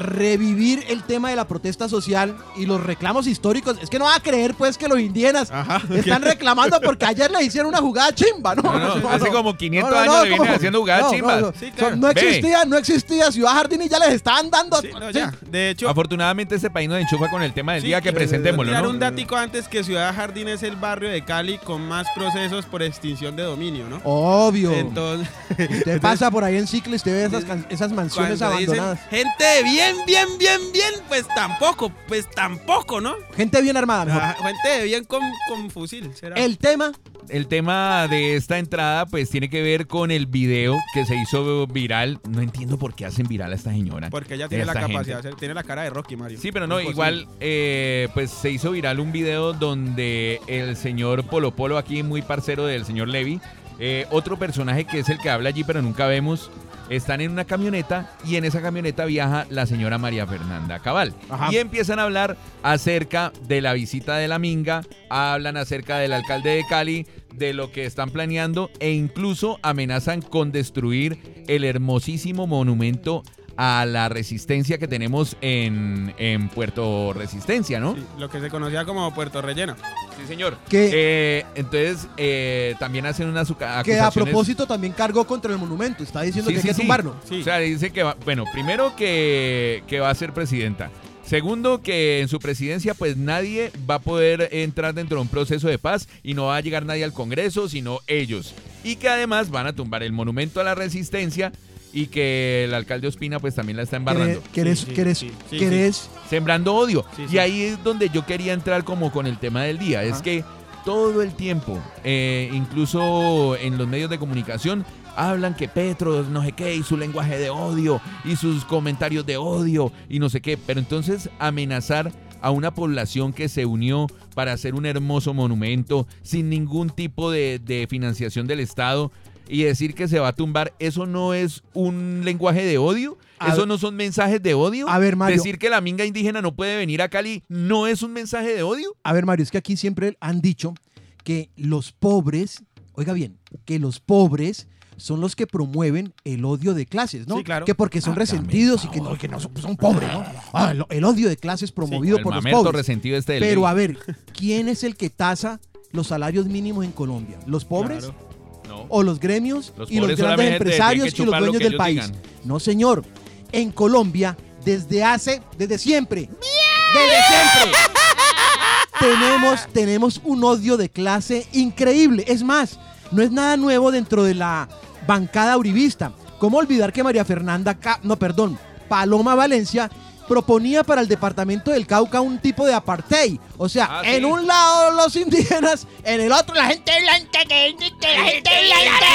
revivir el tema de la protesta social y los reclamos históricos. Es que no va a creer pues que los indígenas Ajá. están reclamando porque ayer le hicieron una jugada chimba, ¿no? No, no, hace como 500 años le vienen haciendo jugadas chimbas. No, Sí, claro. no Ve. existía, no existía Ciudad Jardín y ya les estaban dando. Sí, ya. De hecho, Afortunadamente este país nos enchufa con el tema del Sí, día que eh, presentémoslo, ¿no? un datico antes que Ciudad Jardín es el barrio de Cali con más procesos por extinción de dominio, ¿no? Obvio. Entonces, Usted pasa por ahí en ciclo y usted ve esas, mansiones dicen abandonadas. gente de bien, bien, bien, bien, pues tampoco, pues tampoco, ¿no? Gente bien armada, mejor. Ah, gente bien con, con fusil, será. El tema El tema de esta entrada pues tiene que ver con el video que se hizo viral. No entiendo por qué hacen viral a esta señora. Porque ella tiene la capacidad, gente. de hacer- tiene la cara de Rocky, Mario. Sí, pero no, Imposible. igual eh, pues se hizo viral un video donde el señor Polo Polo, aquí muy parcero del señor Levi, eh, otro personaje que es el que habla allí pero nunca vemos, están en una camioneta y en esa camioneta viaja la señora María Fernanda Cabal. Ajá. Y empiezan a hablar acerca de la visita de la Minga, hablan acerca del alcalde de Cali, de lo que están planeando e incluso amenazan con destruir el hermosísimo monumento a la resistencia que tenemos en, en Puerto Resistencia, ¿no? Sí, lo que se conocía como Puerto Relleno. Sí, señor. Que- Eh, entonces, eh, también hacen unas acusa- que a acusaciones- propósito también cargó contra el monumento. Está diciendo Sí, que hay sí, que sí. tumbarlo. Sí. O sea, dice que va, bueno, primero que, que va a ser presidenta. Segundo, que en su presidencia pues nadie va a poder entrar dentro de un proceso de paz y no va a llegar nadie al Congreso, sino ellos. Y que además van a tumbar el monumento a la resistencia y que el alcalde Ospina pues también la está embarrando. ¿Querés, Sí, sí, querés, sí, sí, querés- Sembrando odio. Sí, Y ahí es donde yo quería entrar como con el tema del día. Es que todo el tiempo, eh, incluso en los medios de comunicación, hablan que Petro no sé qué y su lenguaje de odio y sus comentarios de odio y no sé qué, pero entonces amenazar a una población que se unió para hacer un hermoso monumento sin ningún tipo de, de financiación del Estado y decir que se va a tumbar, ¿eso no es un lenguaje de odio? A- ¿Eso no son mensajes de odio? A ver, Mario. Decir que la minga indígena no puede venir a Cali no es un mensaje de odio. A ver, Mario, es que aquí siempre han dicho que los pobres, oiga bien, que los pobres son los que promueven el odio de clases, ¿no? Sí, claro. Que porque son resentidos y que no, que no son, son pobres, ¿no? Ah, el, el odio de clases promovido por los pobres. resentido este del Pero ley. a ver, ¿quién es el que tasa los salarios mínimos en Colombia? ¿Los pobres? Claro. No. ¿O los gremios Los y los grandes empresarios y los lo dueños del país? digan. No, señor. En Colombia, desde hace, desde siempre, desde siempre, tenemos, tenemos un odio de clase increíble. Es más, no es nada nuevo dentro de la bancada uribista. ¿Cómo olvidar que María Fernanda, Ca- no, perdón, Paloma Valencia proponía para el departamento del Cauca un tipo de apartheid? O sea, Ah, sí. en un lado los indígenas, en el otro la gente blanca, que la gente blanca,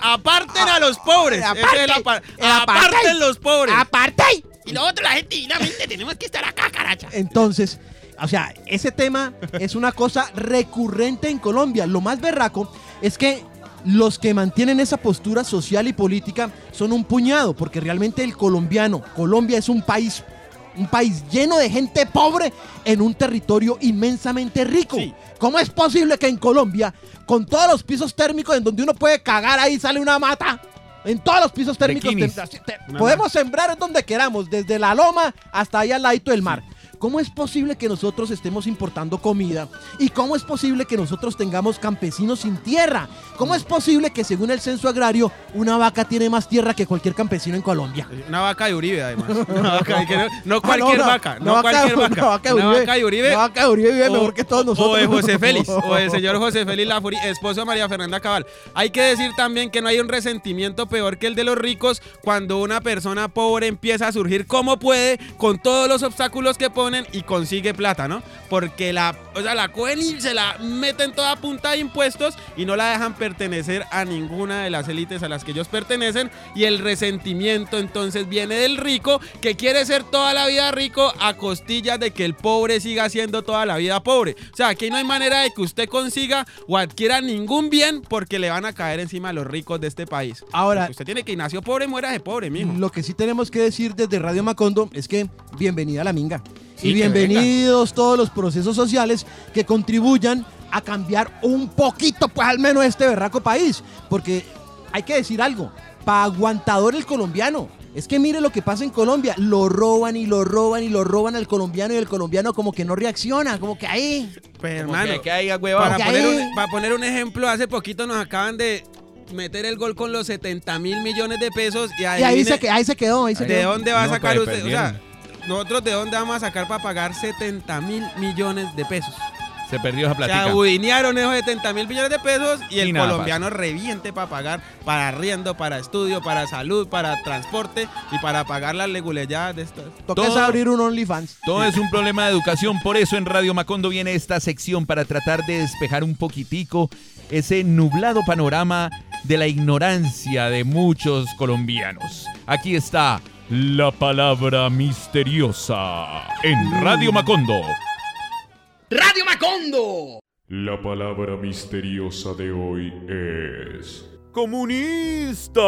aparten a los pobres. Aparten los pobres. Apartheid. y nosotros la gente dignamente tenemos que estar acá, caracha. Entonces, o sea, ese tema es una cosa recurrente en Colombia. Lo más berraco es que los que mantienen esa postura social y política son un puñado, porque realmente el colombiano, Colombia es un país, un país lleno de gente pobre en un territorio inmensamente rico. Sí. ¿Cómo es posible que en Colombia, con todos los pisos térmicos en donde uno puede cagar ahí sale una mata? En todos los pisos térmicos te- te- podemos sembrar donde queramos, desde la loma hasta allá al ladito del mar. ¿Cómo es posible que nosotros estemos importando comida? ¿Y cómo es posible que nosotros tengamos campesinos sin tierra? ¿Cómo es posible que según el censo agrario una vaca tiene más tierra que cualquier campesino en Colombia? Una vaca de Uribe, además. Una vaca de que no, no Ah, cualquier no, vaca. No, una cualquier una vaca. vaca de Una Uribe, vaca de Uribe. una vaca de Uribe vive mejor que todos nosotros. O de José Félix, o del señor José Félix Lafuri, esposo de María Fernanda Cabal. Hay que decir también que no hay un resentimiento peor que el de los ricos cuando una persona pobre empieza a surgir como puede, con todos los obstáculos que ponen y consigue plata, ¿no? Porque la, o sea, la cogen y se la meten toda punta de impuestos y no la dejan pertenecer a ninguna de las élites a las que ellos pertenecen. Y el resentimiento entonces viene del rico que quiere ser toda la vida rico a costillas de que el pobre siga siendo toda la vida pobre. O sea, aquí no hay manera de que usted consiga o adquiera ningún bien porque le van a caer encima a los ricos de este país. Ahora, usted tiene que nació pobre, muera de pobre, mijo. Lo que sí tenemos que decir desde Radio Macondo es que bienvenida a la minga. Sí, y bienvenidos todos los procesos sociales que contribuyan a cambiar un poquito, pues al menos este berraco país. Porque hay que decir algo, para aguantador el colombiano. Es que mire lo que pasa en Colombia, lo roban y lo roban y lo roban al colombiano y el colombiano como que no reacciona, como que ahí. Pues, hermano, que, que haya para poner, un, para poner un ejemplo, hace poquito nos acaban de meter el gol con los 70 mil millones de pesos y, Y ahí adivine se, que- ahí se quedó, ahí se ¿De quedó. dónde va a sacar pero usted? O sea, nosotros de dónde vamos a sacar para pagar 70 mil millones de pesos. Se perdió esa Se platica. abudinearon esos 70 mil millones de pesos y el Y nada colombiano reviente para pagar para arriendo, para estudio, para salud, para transporte y para pagar las leguleyadas de estos. Toca Todo- es abrir un OnlyFans. Todo es un problema de educación, por eso en Radio Macondo viene esta sección para tratar de despejar un poquitico ese nublado panorama de la ignorancia de muchos colombianos. Aquí está la palabra misteriosa en Radio Macondo. Radio Macondo. La palabra misteriosa de hoy es... ¡Comunista!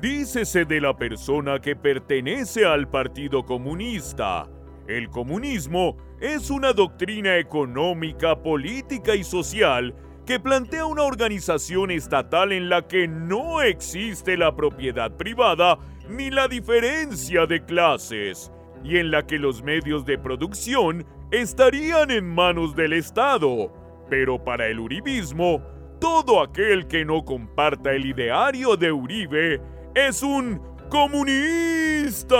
Dícese de la persona que pertenece al Partido Comunista. El comunismo es una doctrina económica, política y social que plantea una organización estatal en la que no existe la propiedad privada ni la diferencia de clases, y en la que los medios de producción estarían en manos del Estado. Pero para el uribismo, todo aquel que no comparta el ideario de Uribe es un comunista.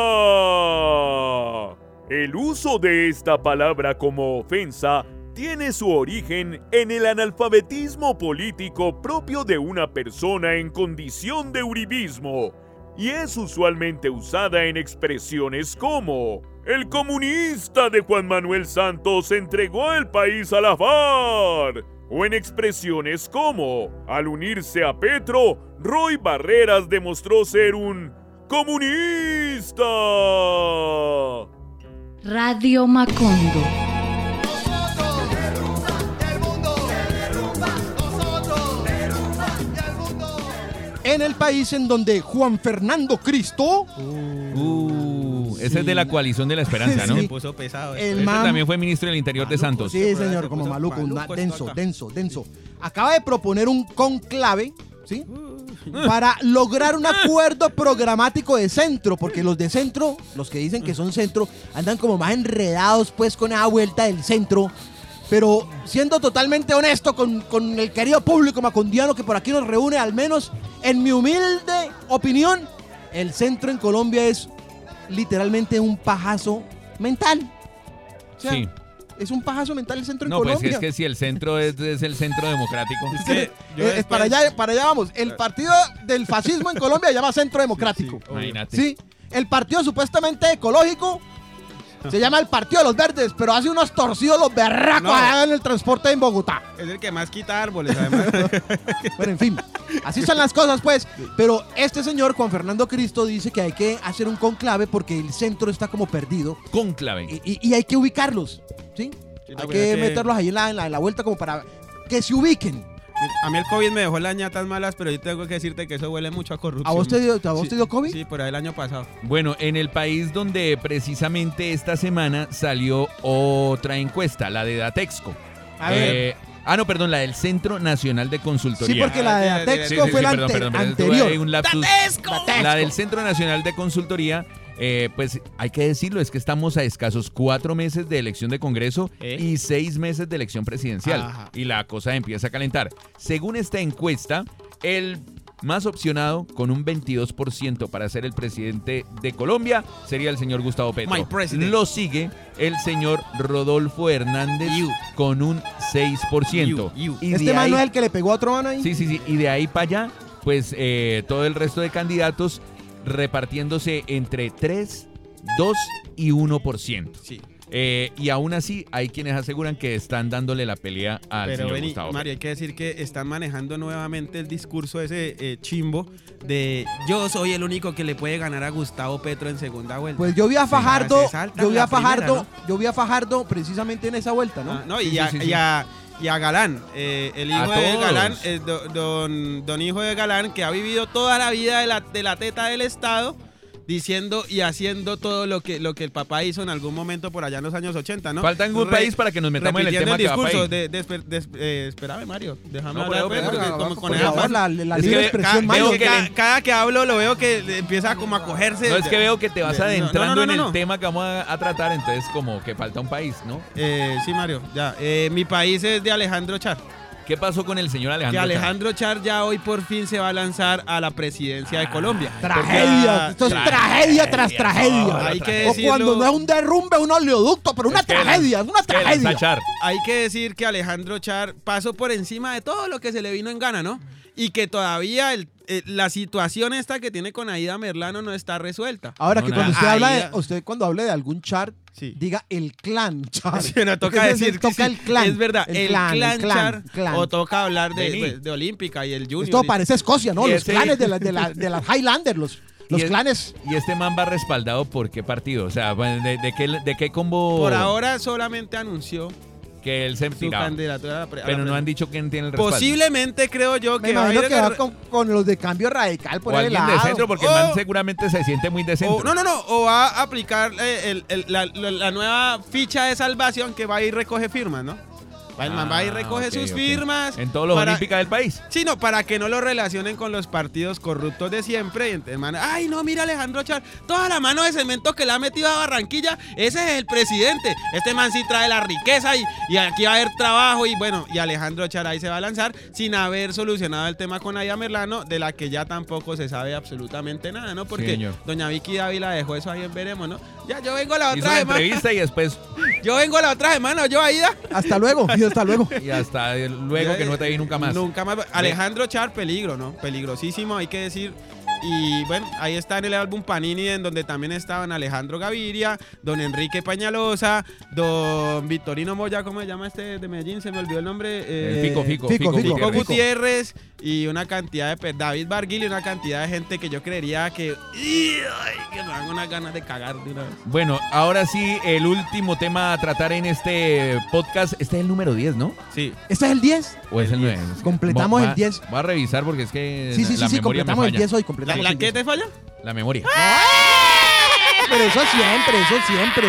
El uso de esta palabra como ofensa tiene su origen en el analfabetismo político propio de una persona en condición de uribismo y es usualmente usada en expresiones como el comunista de Juan Manuel Santos entregó el país a la FARC o en expresiones como, al unirse a Petro, Roy Barreras demostró ser un comunista. Radio Macondo. En el país en donde Juan Fernando Cristo, Uh, ese es de la coalición de la esperanza, ¿no? Sí. Se puso pesado. El man- también fue ministro del Interior de Santos. sí señor, se como maluco, maluco denso, denso, denso, acaba de proponer un conclave, ¿sí? Para lograr un acuerdo programático de centro, porque los de centro, los que dicen que son centro, andan como más enredados pues con esa vuelta del centro. Pero siendo totalmente honesto con, con el querido público macondiano que por aquí nos reúne, al menos en mi humilde opinión, el centro en Colombia es literalmente un pajazo mental. O sea, Sí. es un pajazo mental el centro en No, pues Colombia. es que si el centro es, es el centro democrático. Es que yo Eh, es para, allá, para allá vamos. El partido del fascismo en Colombia se llama Centro Democrático. Imagínate. Sí. El partido supuestamente ecológico se llama el Partido de los Verdes, pero hace unos torcidos los berracos No. allá en el transporte en Bogotá. Es el que más quita árboles, además. Bueno, en fin, así son las cosas, pues. Pero este señor, Juan Fernando Cristo, dice que hay que hacer un conclave porque el centro está como perdido Conclave. y, y- y hay que ubicarlos, ¿sí? Hay que que- meterlos ahí en la, en la- en la vuelta como para que se ubiquen. A mí el COVID me dejó las ñatas malas, pero yo tengo que decirte que eso huele mucho a corrupción. ¿A vos te dio, a vos Sí, te dio COVID? Sí, por ahí el año pasado. Bueno, en el país donde precisamente esta semana salió otra encuesta, la de Datexco. A ver. Eh, ah, no, perdón, la del Centro Nacional de Consultoría. Sí, porque la de Ah, sí, sí, Sí, fue sí, la perdón, ante- perdón, perdón, tuve anterior. un lapsus. Datexco. La del Centro Nacional de Consultoría, eh, pues hay que decirlo, es que estamos a escasos cuatro meses de elección de Congreso ¿Eh? y seis meses de elección presidencial. Ajá. Y la cosa empieza a calentar. Según esta encuesta, el más opcionado con un 22% para ser el presidente de Colombia sería el señor Gustavo Petro. My president. Lo sigue el señor Rodolfo Hernández You. con un 6%. You, you. Y Este ahí- Manuel el que le pegó a otro man ahí. Sí, sí, sí. Y de ahí para allá, pues eh, todo el resto de candidatos repartiéndose entre 3, 2 y 1%. Sí. Eh, y aún así, hay quienes aseguran que están dándole la pelea al Pero señor vení, Gustavo. Mario, hay que decir que están manejando nuevamente el discurso ese eh, chimbo de yo soy el único que le puede ganar a Gustavo Petro en segunda vuelta. Pues yo vi a Fajardo, yo vi a primera, Fajardo, ¿no? yo vi a Fajardo precisamente en esa vuelta, ¿no? Ah, no, Sí, y, sí, a, sí, sí. y a- y a Galán, eh, el hijo A de todos. Galán, eh, do- don, don hijo de Galán, que ha vivido toda la vida de la, de la teta del Estado, diciendo y haciendo todo lo que, lo que el papá hizo en algún momento por allá en los años 80, ¿no? Falta algún Re- país para que nos metamos en el tema que va para discurso ahí. de, de, de- eh, espérame, Mario, déjame No, hablar, porque como con esa favor, la, la Es libre que expresión, Ca- Mario. veo que que cada, que hablo lo veo que empieza como a cogerse. No, es que veo que te vas No, no, adentrando no, no, en el no. tema que vamos a, a tratar, entonces como que falta un país, ¿no? Eh, sí, Mario, ya. Eh, mi país es de Alejandro Char. ¿Qué pasó con el señor Alejandro? que Char? Alejandro Char ya hoy por fin se va a lanzar a la presidencia de Colombia. Tragedia, esto es Tra- tragedia tras tragedia. Hay que o cuando no es un derrumbe, un oleoducto, pero una que tragedia, es una que tragedia. Char. Hay que decir que Alejandro Char pasó por encima de todo lo que se le vino en gana, ¿no? Y que todavía el- eh, la situación esta que tiene con Aida Merlano no está resuelta. Ahora No, que cuando usted habla de, usted cuando hable de algún char, Sí. diga el clan char. Sí, no, toca decir toca sí, el clan. Es verdad, el, clan, Char. clan. O toca hablar de, Vení. de- de Olímpica y el Junior. Esto parece Escocia, ¿no? Y Los ese- clanes de, la- de, la- de las Highlanders, los, los Y es- clanes. Y este man va respaldado por qué partido? O sea, ¿de, de qué, de qué combo Por ahora solamente anunció que él se su tiraba? candidatura a la pre- a la Pero no han dicho quién tiene el respaldo. Posiblemente creo yo Me que va a imagino ir que va el- con, con los de cambio radical por o el alguien de lado. centro, porque el Oh. man seguramente se siente muy de centro. O, no, no, no. O va a aplicar eh, el- el- la, la- la nueva ficha de salvación que va a ir y recoge firmas, ¿no? Va, el man va y Ah, recoge sus firmas. En todos los para- olímpicas del país. Sí, no, para que no lo relacionen con los partidos corruptos de siempre. Y ay, no, mira Alejandro Char, toda la mano de cemento que le ha metido a Barranquilla, ese es el presidente. Este man sí trae la riqueza y, y aquí va a haber trabajo. Y bueno, y Alejandro Char ahí se va a lanzar sin haber solucionado el tema con Aya Merlano, de la que ya tampoco se sabe absolutamente nada, ¿no? Porque doña Vicky Dávila dejó eso ahí en veremos, ¿no? Ya, yo vengo la Hizo otra una semana. entrevista y después, Yo vengo la otra semana, yo Aida. Hasta luego, hasta luego. y hasta luego que no te vi nunca más. Nunca más. Alejandro Char, peligro, ¿no? Peligrosísimo. Hay que decir Y bueno, ahí está en el álbum Panini, en donde también estaban Alejandro Gaviria, don Enrique Pañalosa, don Victorino Moya, ¿cómo se llama este de Medellín? Se me olvidó el nombre. Eh, Eh, Fico, Fico, Fico, Fico, Fico. Fico Gutiérrez. Gutiérrez y una cantidad de David Barguil y una cantidad de gente que yo creería que, ¡Ay! que me dan unas ganas de cagar de una vez. Bueno, ahora sí, el último tema a tratar en este podcast. Este es el número 10, ¿no? Sí. ¿Este es el 10? ¿O es el 9? Completamos el 10. Voy a revisar porque es que Sí, sí, la sí, sí, memoria me completamos el falla. 10 hoy. ¿La, Completamos la el qué 10. te falla? La memoria. Pero eso siempre, eso siempre.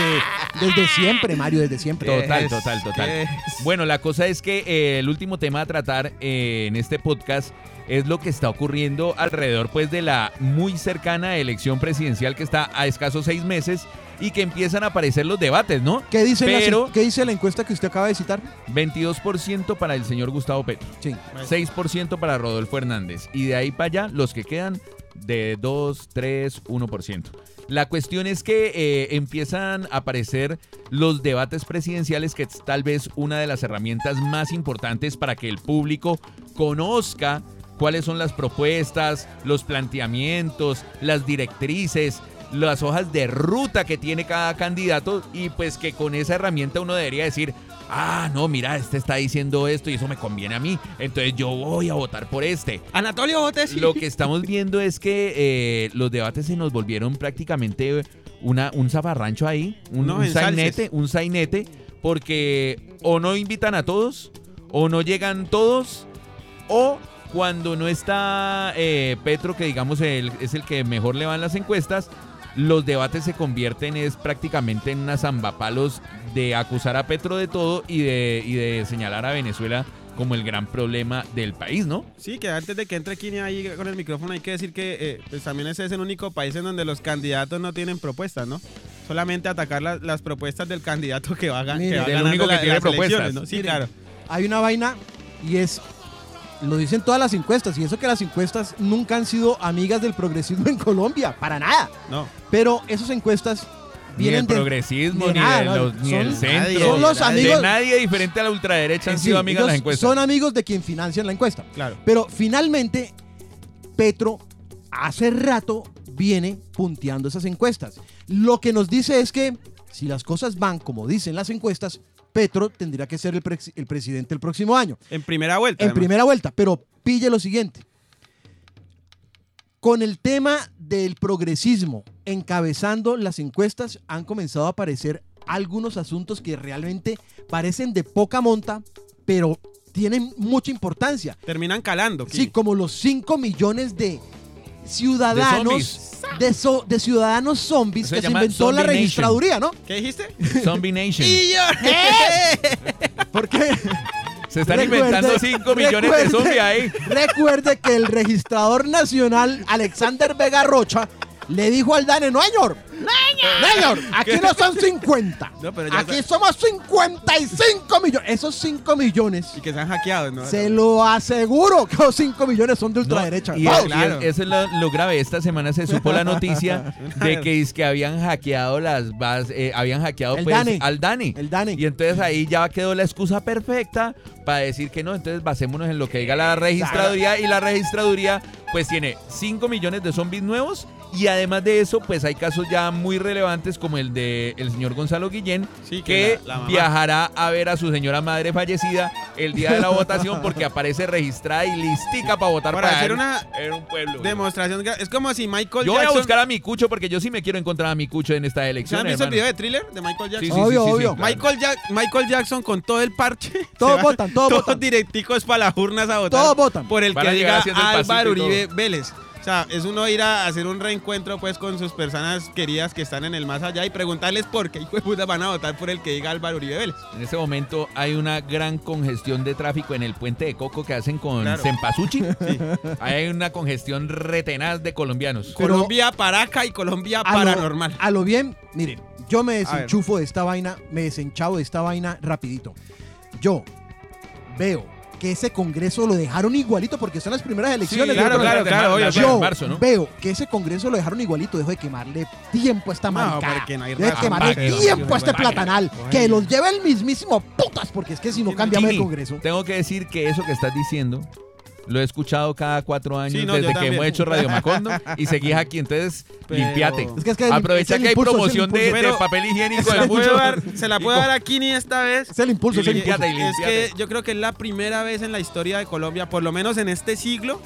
Desde siempre, Mario, desde siempre. Total, total, total. Bueno, la cosa es que eh, el último tema a tratar eh, en este podcast es lo que está ocurriendo alrededor pues de la muy cercana elección presidencial que está a escasos seis meses y que empiezan a aparecer los debates, ¿no? ¿Qué dice, Pero- la, ¿Qué dice la encuesta que usted acaba de citar? 22% para el señor Gustavo Petro, Sí. 6% para Rodolfo Hernández y de ahí para allá los que quedan de 2, 3, 1%. La cuestión es que eh, empiezan a aparecer los debates presidenciales, que es tal vez una de las herramientas más importantes para que el público conozca cuáles son las propuestas, los planteamientos, las directrices, las hojas de ruta que tiene cada candidato y pues que con esa herramienta uno debería decir, ah, no, mira, este está diciendo esto y eso me conviene a mí, entonces yo voy a votar por este. Anatolio Botesi. Lo que estamos viendo es que eh, los debates se nos volvieron prácticamente una, un zafarrancho ahí, un, Unos un sainete, un sainete, porque o no invitan a todos, o no llegan todos, o cuando no está eh, Petro, que digamos el- es el que mejor le van las encuestas, los debates se convierten es prácticamente en una zambapalos de acusar a Petro de todo y de, y de señalar a Venezuela como el gran problema del país, ¿no? Sí, que antes de que entre Kini ahí con el micrófono hay que decir que eh, pues también ese es el único país en donde los candidatos no tienen propuestas, ¿no? Solamente atacar la- las propuestas del candidato que va, a Mire, que va del ganando único que la- tiene las propuestas. ¿no? Sí, Mire, claro. Hay una vaina y es. Lo dicen todas las encuestas, y eso que las encuestas nunca han sido amigas del progresismo en Colombia, para nada. No. Pero esas encuestas Ni vienen de. progresismo, de ni, nada, de ni Son- el centro. nadie, son los de amigos- nadie diferente a la ultraderecha han Sí, sido amigas ellos las encuestas. Son amigos de quien financian la encuesta. Claro. Pero finalmente, Petro hace rato viene punteando esas encuestas. Lo que nos dice es que si las cosas van como dicen las encuestas, Petro tendría que ser el, presidente el próximo año. En primera vuelta. En además. primera vuelta, pero pille lo siguiente. Con el tema del progresismo encabezando las encuestas, han comenzado a aparecer algunos asuntos que realmente parecen de poca monta, pero tienen mucha importancia. Terminan calando. Sí, como los 5 millones de ciudadanos de, so- de ciudadanos zombies Eso que se inventó la Nation. registraduría, ¿no? ¿Qué dijiste? Zombie Nation. ¡Y yo! Porque Se están Recuerde- inventando 5 millones de zombies ahí. Recuerde que el registrador nacional Alexander Vega Rocha le dijo al DANE, no señor, no señor, aquí no son 50, No, pero ya aquí está- somos 55 millones. Esos 5 millones, Y que se han hackeado, ¿no? se lo aseguro que los 5 millones son de ultraderecha. Y, claro. eso es lo, lo grave. Esta semana se supo la noticia de que, es que habían hackeado las bases, eh, habían hackeado El pues, DANE. al DANE. El DANE. Y entonces ahí ya quedó la excusa perfecta para decir que no, entonces basémonos en lo que diga la registraduría y la registraduría pues tiene 5 millones de zombies nuevos y además de eso pues hay casos ya muy relevantes como el de el señor Gonzalo Guillén Sí, que que la- la mamá. viajará a ver a su señora madre fallecida el día de la votación porque aparece registrada y listica para votar Para para, hacer él una en un pueblo. Demostración. Es como si Michael Yo voy a buscar a mi cucho porque yo sí me quiero encontrar a mi cucho en esta ¿Se elección. han visto el video de thriller de Michael Sí, Jackson? sí, Obvio, sí, sí, obvio. claro. Michael, Jack- Michael Jackson con todo el parche. Todos votan, todos votan. directicos para las urnas a votar. Todos votan. Por el que diga Álvaro. Uribe Vélez. O sea, es uno ir a hacer un reencuentro pues con sus personas queridas que están en el más allá y preguntarles por qué hijo de puta van a votar por el que diga Álvaro Uribe Vélez. En este momento hay una gran congestión de tráfico en el puente de Coco que hacen con Claro. Cempasúchil. Hay una congestión retenaz de colombianos. Pero- Colombia Paraca y Colombia a lo- Paranormal. A lo bien, miren, yo me desenchufo de esta vaina, me desenchavo de esta vaina rapidito. Yo veo que ese congreso lo dejaron igualito porque son las primeras elecciones. claro, creo. claro, claro, obvio, Yo en marzo, ¿no? veo que ese congreso lo dejaron igualito, dejo de quemarle tiempo a esta No, porque no hay Dejo de quemarle tiempo a este platanal. Que los lleve el mismísimo putas, porque es que si no cambiamos Tini, congreso. Tengo que decir que eso que estás diciendo Lo he escuchado cada cuatro años Sí, no, yo desde que hemos hecho Radio Macondo y seguís aquí, entonces Pero- limpiate. Es que es que el- Aprovecha es que hay impulso, promoción de, papel higiénico Se de la puedo dar, se la puedo dar a Kini esta vez. Es el impulso, es el impulso. Es que yo creo que es la primera vez en la historia de Colombia, por lo menos en este siglo,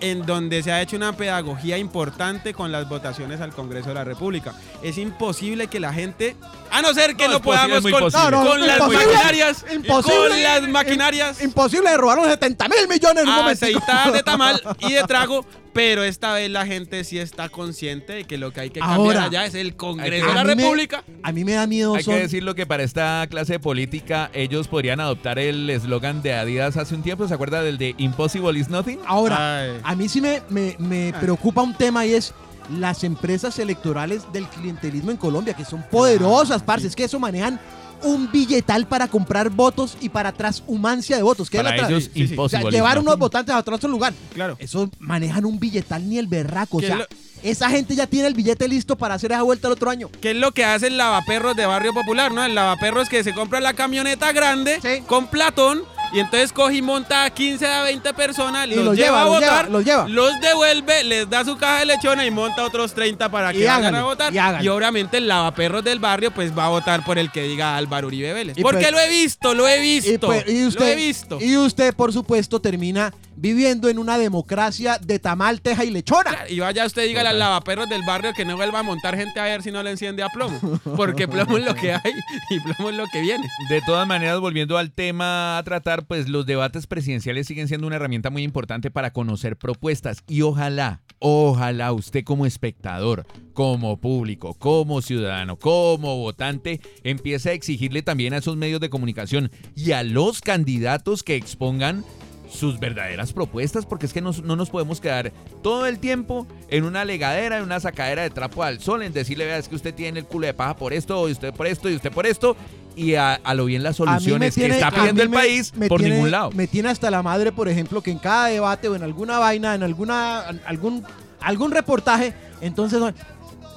en donde se ha hecho una pedagogía importante con las votaciones al Congreso de la República. Es imposible que la gente, a no ser que No, no, es posible, podamos con, posible. No, no, con las maquinarias, Imposible. con las maquinarias Imposible de robar unos 70 mil millones en un momento. de tamal y de trago, pero esta vez la gente sí está consciente de que lo que hay que cambiar Ahora, allá es el Congreso de la me- República. A mí me da miedo Hay son- que decirlo que para esta clase de política ellos podrían adoptar el eslogan de Adidas hace un tiempo, ¿se acuerda del de Impossible is Nothing? Ahora, Ay. a mí sí me, me- me preocupa un tema y es las empresas electorales del clientelismo en Colombia, que son poderosas, parce. Es que eso manejan un billetal para comprar votos y para transhumancia de votos. que es Para la tra- ellos, sí, sí, sí. O sea, llevar unos votantes a otro, lugar. Claro. Eso manejan un billetal ni el berraco. O ¿Qué sea, lo- esa gente ya tiene el billete listo para hacer esa vuelta el otro año. ¿Qué es lo que hace el lavaperros de Barrio Popular, no? El lavaperros que se compra la camioneta grande Sí. con platón y entonces coge y monta a 15 a 20 personas, Y los, los lleva, a los votar, lleva, los lleva. los devuelve, les da su caja de lechona y monta otros 30 para que Y vayan a votar. y obviamente el lavaperros del barrio pues va a votar por el que diga Álvaro Uribe Vélez. Y Porque pues- lo he visto, lo he visto. Y, pues, usted, lo he visto. y usted, por supuesto, termina viviendo en una democracia de tamal, teja y lechona. Y vaya usted diga al lavaperros del barrio que no vuelva a montar gente a ver si no le enciende a plomo. Porque plomo es lo que hay y plomo es lo que viene. De todas maneras, volviendo al tema a tratar, pues los debates presidenciales siguen siendo una herramienta muy importante para conocer propuestas y ojalá, ojalá usted como espectador, como público, como ciudadano, como votante, empiece a exigirle también a esos medios de comunicación y a los candidatos que expongan sus verdaderas propuestas, porque es que nos- no nos podemos quedar todo el tiempo en una legadera, en una sacadera de trapo al sol, en decirle, vea, es que usted tiene el culo de paja por esto, y usted por esto, y usted por esto, y a, a lo bien las soluciones tiene- que está pidiendo el me- país me por tiene- ningún lado. Me tiene hasta la madre, por ejemplo, que en cada debate o en alguna vaina, en alguna algún algún reportaje, entonces no,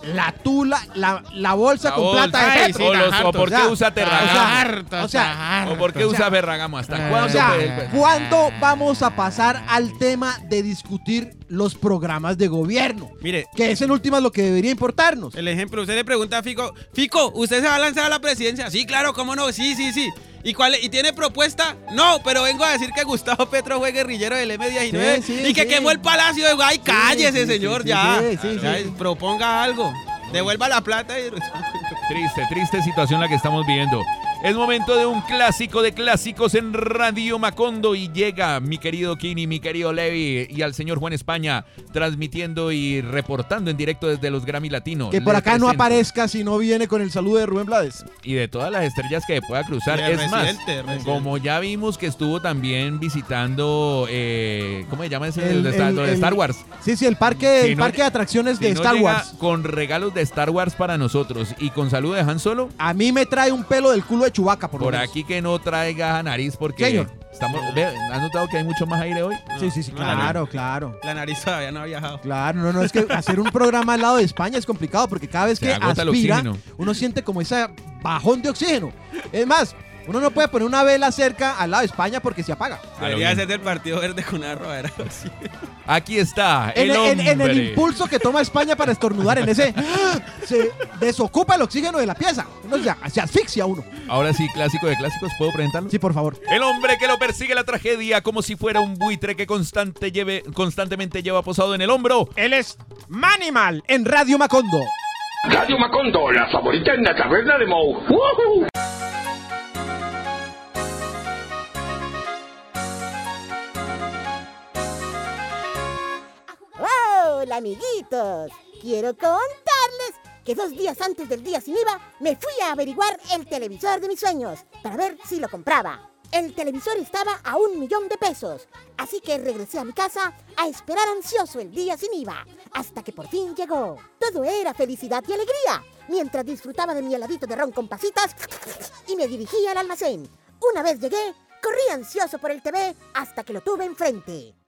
la tula, la, la bolsa La con bolsa, plata de ay, Petro. o los- o por qué O sea, usa Terragamo. o sea, o sea, ¿O por qué usa Ferragamo? ¿Hasta o cuándo? sea? ¿cuándo vamos a pasar al tema de discutir los programas de gobierno? Mire, Que es en últimas lo que debería importarnos. El ejemplo, usted le pregunta a Fico, Fico, ¿usted se va a lanzar a la presidencia? Sí, claro, ¿cómo no? Sí, sí, sí. ¿Y cuál y tiene propuesta? No, pero vengo a decir que Gustavo Petro fue guerrillero del M19 Sí, sí, y que sí. quemó el palacio de Guay. Cállese, sí, señor, sí, ya. sí, sí, Ya, sí. Proponga algo. Devuelva la plata y... Triste, triste situación la que estamos viviendo. Es momento de un clásico de clásicos en Radio Macondo y llega mi querido Kini, mi querido Levi y al señor Juan España transmitiendo y reportando en directo desde los Grammy Latinos. Que por acá no aparezca si no viene con el saludo de Rubén Blades. Y de todas las estrellas que pueda cruzar. De es más, Residente, como ya vimos que estuvo también visitando, eh, ¿cómo se llama ese? El- El de Star, el- lo de el- Star Wars. Sí, sí, el parque, Si el no- parque de atracciones Si de no Star Wars. Con regalos de Star Wars para nosotros y con saludo de Han Solo. A mí me trae un pelo del culo de Chubaca, por, lo Por menos. aquí que no traiga nariz porque Señor. estamos. Ve, ¿Has notado que hay mucho más aire hoy? Sí, sí, sí, No, claro, claro. La nariz todavía no ha viajado. Claro, no, no, es que hacer un programa al lado de España es complicado porque cada vez Se que aspira, uno siente como ese bajón de oxígeno. Es más, uno no puede poner una vela cerca al lado de España porque se apaga. Debería ser del Partido Verde con una rodera. Aquí está En el el, en- en el hombre. impulso que toma España para estornudar, en ese se desocupa el oxígeno de la pieza. Uno se asfixia uno. Ahora sí, clásico de clásicos, ¿puedo presentarlo? Sí, por favor. El hombre que lo persigue la tragedia como si fuera un buitre que constante lleve, constantemente lleva posado en el hombro. Él es Manimal en Radio Macondo. Radio Macondo, la favorita en la taberna de Moe. ¡Woohoo! Hola amiguitos, quiero contarles que dos días antes del día sin IVA me fui a averiguar el televisor de mis sueños para ver si lo compraba. El televisor estaba a un millón de pesos, así que regresé a mi casa a esperar ansioso el día sin IVA, hasta que por fin llegó. Todo era felicidad y alegría, mientras disfrutaba de mi heladito de ron con pasitas y me dirigí al almacén. Una vez llegué, corrí ansioso por el TV hasta que lo tuve enfrente.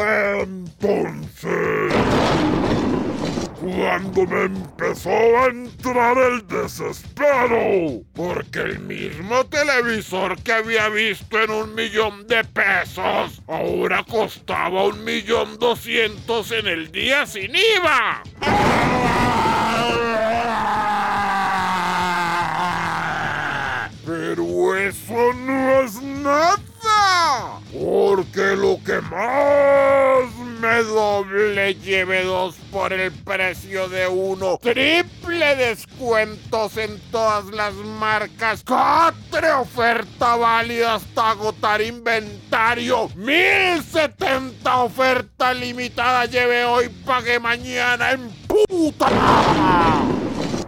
Entonces, cuando me empezó a entrar el desespero, porque el mismo televisor que había visto en un millón de pesos ahora costaba un millón doscientos en el día sin IVA. Pero eso no es nada, porque lo que más me doble lleve dos por el precio de uno. Triple descuentos en todas las marcas. Cuatro oferta válida hasta agotar inventario. 1070 oferta limitada. Lleve hoy, pague mañana en puta.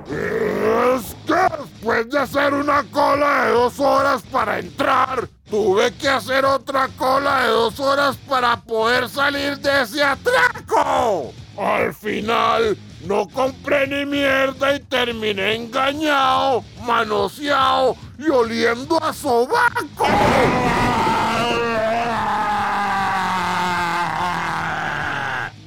Es que después de hacer una cola de dos horas para entrar, tuve que hacer otra cola de dos horas para poder salir de ese atraco. Al final, no compré ni mierda y terminé engañado, manoseado y oliendo a sobaco.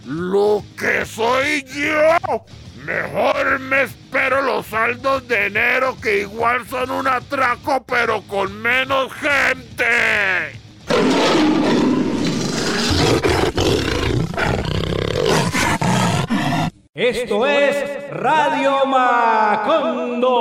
Lo que soy yo. Mejor me espero los saldos de enero que igual son un atraco pero con menos gente. Esto es Radio Macondo.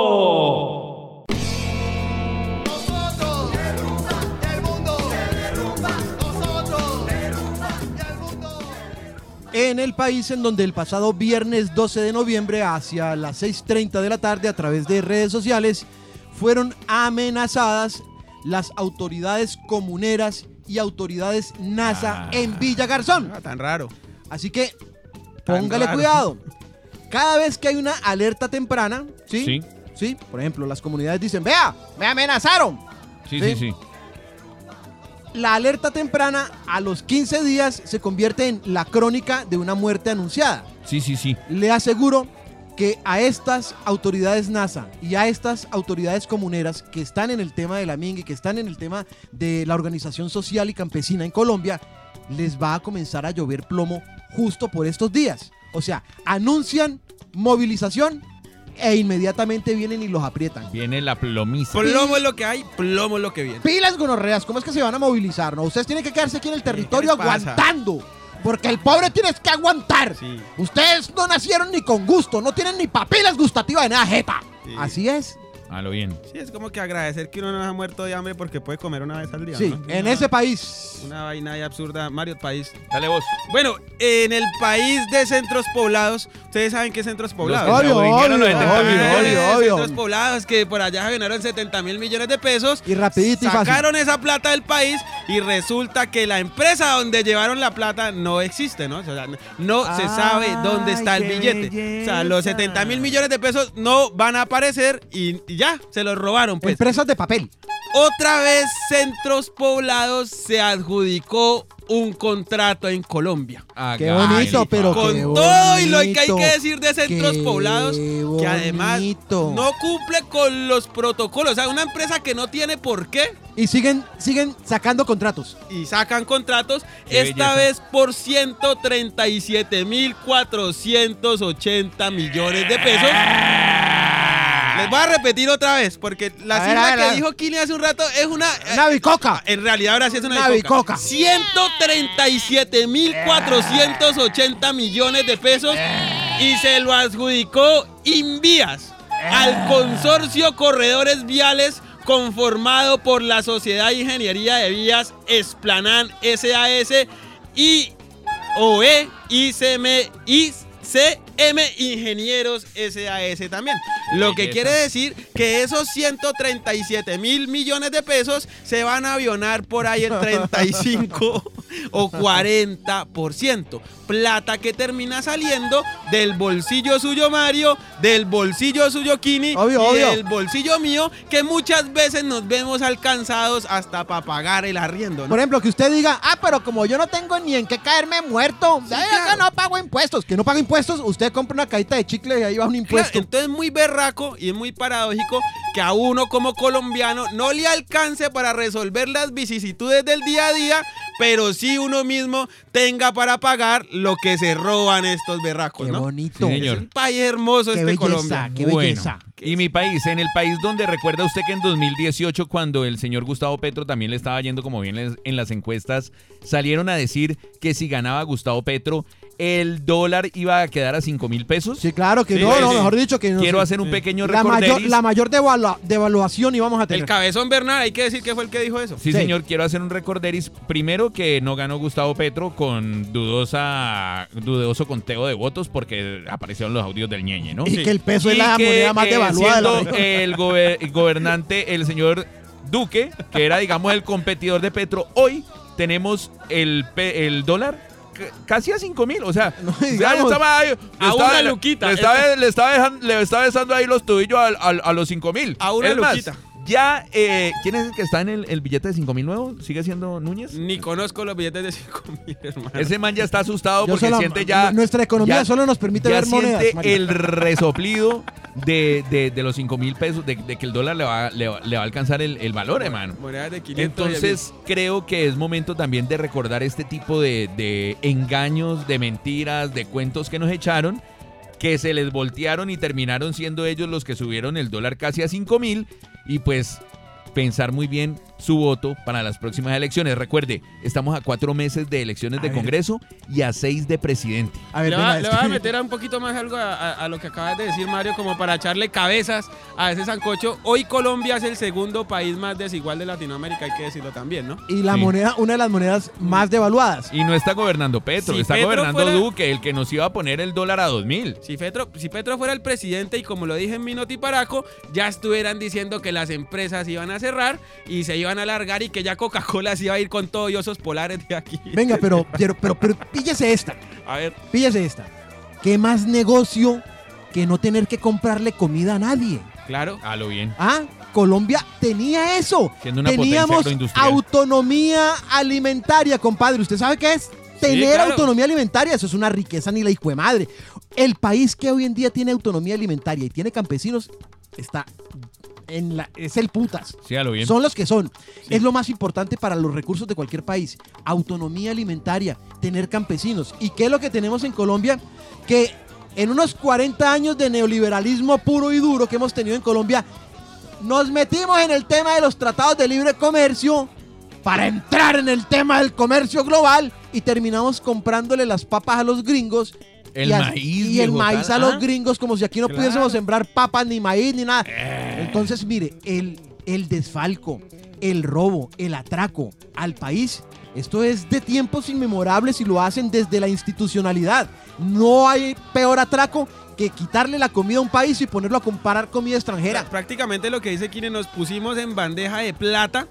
En el país en donde el pasado viernes 12 de noviembre hacia las 6.30 de la tarde a través de redes sociales fueron amenazadas las autoridades comuneras y autoridades NASA en Villa Garzón. Ah, tan raro. Así que póngale raro. cuidado. Cada vez que hay una alerta temprana, ¿sí? Sí. Sí, por ejemplo, las comunidades dicen, vea, me amenazaron. Sí, Sí. sí, sí. La alerta temprana a los 15 días se convierte en la crónica de una muerte anunciada. Sí, sí, sí. Le aseguro que a estas autoridades NASA y a estas autoridades comuneras que están en el tema de la minga y que están en el tema de la organización social y campesina en Colombia, les va a comenzar a llover plomo justo por estos días. O sea, anuncian movilización e inmediatamente vienen y los aprietan. Viene la plomiza. Plomo es lo que hay, plomo es lo que viene. Pilas gonorreas, ¿cómo es que se van a movilizar? No, ustedes tienen que quedarse aquí en el territorio ¿qué les pasa? aguantando. Porque el pobre tienes que aguantar. Sí. Ustedes no nacieron ni con gusto, no tienen ni papilas gustativas de nada jeta. Sí. Así es. A lo bien. Sí, es como que agradecer que uno no ha muerto de hambre porque puede comer una vez al día. Sí, ¿no? en Una- ese país. Una vaina ahí absurda. Mario, país. Dale vos. Bueno, en el país de centros poblados, ¿ustedes saben qué centros poblados? Obvio, obvio, obvio, centros obvio, obvio. Centros poblados que por allá ganaron 70 mil millones de pesos. Y rapidito y fácil. Sacaron esa plata del país y resulta que la empresa donde llevaron la plata no existe, ¿no? O sea, no- se sabe dónde está el billete. O sea, los belleza. 70 mil millones de pesos no van a aparecer y, y ya, se los robaron, pues. Empresas de papel. Otra vez Centros Poblados se adjudicó un contrato en Colombia. Qué bonito, pero Con qué todo y lo que hay bonito. que decir de Centros Qué Poblados, que además bonito. no cumple con los protocolos. O sea, una empresa que no tiene por qué Y siguen, siguen sacando contratos. y sacan contratos, Qué esta belleza. vez por 137.480 millones de pesos. Les voy a repetir otra vez, porque la A ver, cifra a ver, a que ver. dijo Kini hace un rato es una... Una bicoca. En realidad ahora sí es una, Una bicoca. bicoca. 137.480 millones de pesos y se lo adjudicó Invías al consorcio Corredores Viales conformado por la Sociedad de Ingeniería de Vías Esplanan SAS y OE ICM, ICM Ingenieros SAS también. Lo que quiere decir que esos 137 mil millones de pesos se van a avionar por ahí el 35 o 40%. Plata que termina saliendo del bolsillo suyo Mario, del bolsillo suyo Kini Obvio, y obvio. del bolsillo mío, que muchas veces nos vemos alcanzados hasta para pagar el arriendo. ¿no? Por ejemplo, que usted diga, ah, pero como yo no tengo ni en qué caerme muerto, Sí, ay, claro. acá no pago impuestos. Que no paga impuestos, usted compra una cajita de chicle y ahí va un Claro, impuesto. entonces es muy berraco y es muy paradójico que a uno como colombiano no le alcance para resolver las vicisitudes del día a día pero sí uno mismo tenga para pagar lo que se roban estos berracos, Qué ¿no? bonito. Sí, señor. Es un país hermoso Qué este belleza, Colombia. qué Bueno, belleza. y mi país, en el país donde recuerda usted que en 2018, cuando el señor Gustavo Petro también le estaba yendo como bien en las encuestas, salieron a decir que si ganaba Gustavo Petro, el dólar iba a quedar a 5 mil pesos. Sí, claro que Sí, no, sí, no, mejor dicho que no Quiero hacer un pequeño la mayor, recorderis. la mayor devalua- devaluación íbamos a tener. El cabezón Bernal, hay que decir que fue el que dijo eso. Sí, Sí. señor, quiero hacer un recorderis. Primero que no ganó Gustavo Petro con dudosa, dudoso conteo de votos porque aparecieron los audios del ñeñe, ¿no? y que el peso es la que, moneda más eh, devaluada de la el gober- gobernante, el señor Duque, que era, digamos, el competidor de Petro, hoy tenemos el, pe- el dólar casi a 5 mil. O sea, ya digamos, estaba ahí, le a estaba- una luquita. Le estaba, le estaba dejan- le estaba besando ahí los tobillos al- al- a, los 5 mil. A una Es más, luquita. Ya, eh, ¿quién es el que está en el, el billete de 5 mil nuevo? ¿Sigue siendo Núñez? Ni conozco los billetes de 5 mil, hermano. Ese man ya está asustado Yo porque solo- siente ya. nuestra economía ya- solo nos permite ya ver monedas. siente el resoplido de, de- de los 5 mil pesos, de, de que el dólar le va, le va- le va a alcanzar el, el valor, hermano. Monedas de 500 y Entonces creo que es momento también de recordar este tipo de, de engaños, de mentiras, de cuentos que nos echaron, que se les voltearon y terminaron siendo ellos los que subieron el dólar casi a 5 mil y pues pensar muy bien su voto para las próximas elecciones. Recuerde, estamos a cuatro meses de elecciones de ver. Congreso y a seis de presidente. A ver, Le, venga, va- le a meter un poquito más algo a, a- a lo que acabas de decir, Mario, como para echarle cabezas a ese sancocho. Hoy Colombia es el segundo país más desigual de Latinoamérica, hay que decirlo también, ¿no? Y la Sí. moneda, una de las monedas más devaluadas. Y no está gobernando Petro, Si está Petro gobernando fuera- Duque, el que nos iba a poner el dólar a 2000. Si Petro, si Petro fuera el presidente y como lo dije en mi notiparaco, ya estuvieran diciendo que las empresas iban a cerrar y se iban a alargar y que ya Coca-Cola se iba a ir con todo y osos polares de aquí. Venga, pero, pero, pero, pero píllese esta. A ver, Píllese esta. ¿Qué más negocio que no tener que comprarle comida a nadie? claro. A lo bien. Ah, Colombia tenía eso. Siendo una Teníamos autonomía alimentaria, compadre. ¿Usted sabe qué es? Tener claro. autonomía alimentaria, eso es una riqueza ni la hijo de madre. El país que hoy en día tiene autonomía alimentaria y tiene campesinos está en la es el putas. Sí, a lo bien. Son los que son. Es lo más importante para los recursos de cualquier país. Autonomía alimentaria, tener campesinos. ¿Y qué es lo que tenemos en Colombia? Que en unos 40 años de neoliberalismo puro y duro que hemos tenido en Colombia, nos metimos en el tema de los tratados de libre comercio para entrar en el tema del comercio global y terminamos comprándole las papas a los gringos. El y a- maíz, Y el maíz tal. a los Ah. gringos como si aquí no Claro. pudiésemos sembrar papas, ni maíz, ni nada. Eh. Entonces, mire, el, el desfalco, el robo, el atraco al país, esto es de tiempos inmemorables y lo hacen desde la institucionalidad. No hay peor atraco que quitarle la comida a un país y ponerlo a comparar comida extranjera. Prácticamente lo que dice Kine, nos pusimos en bandeja de plata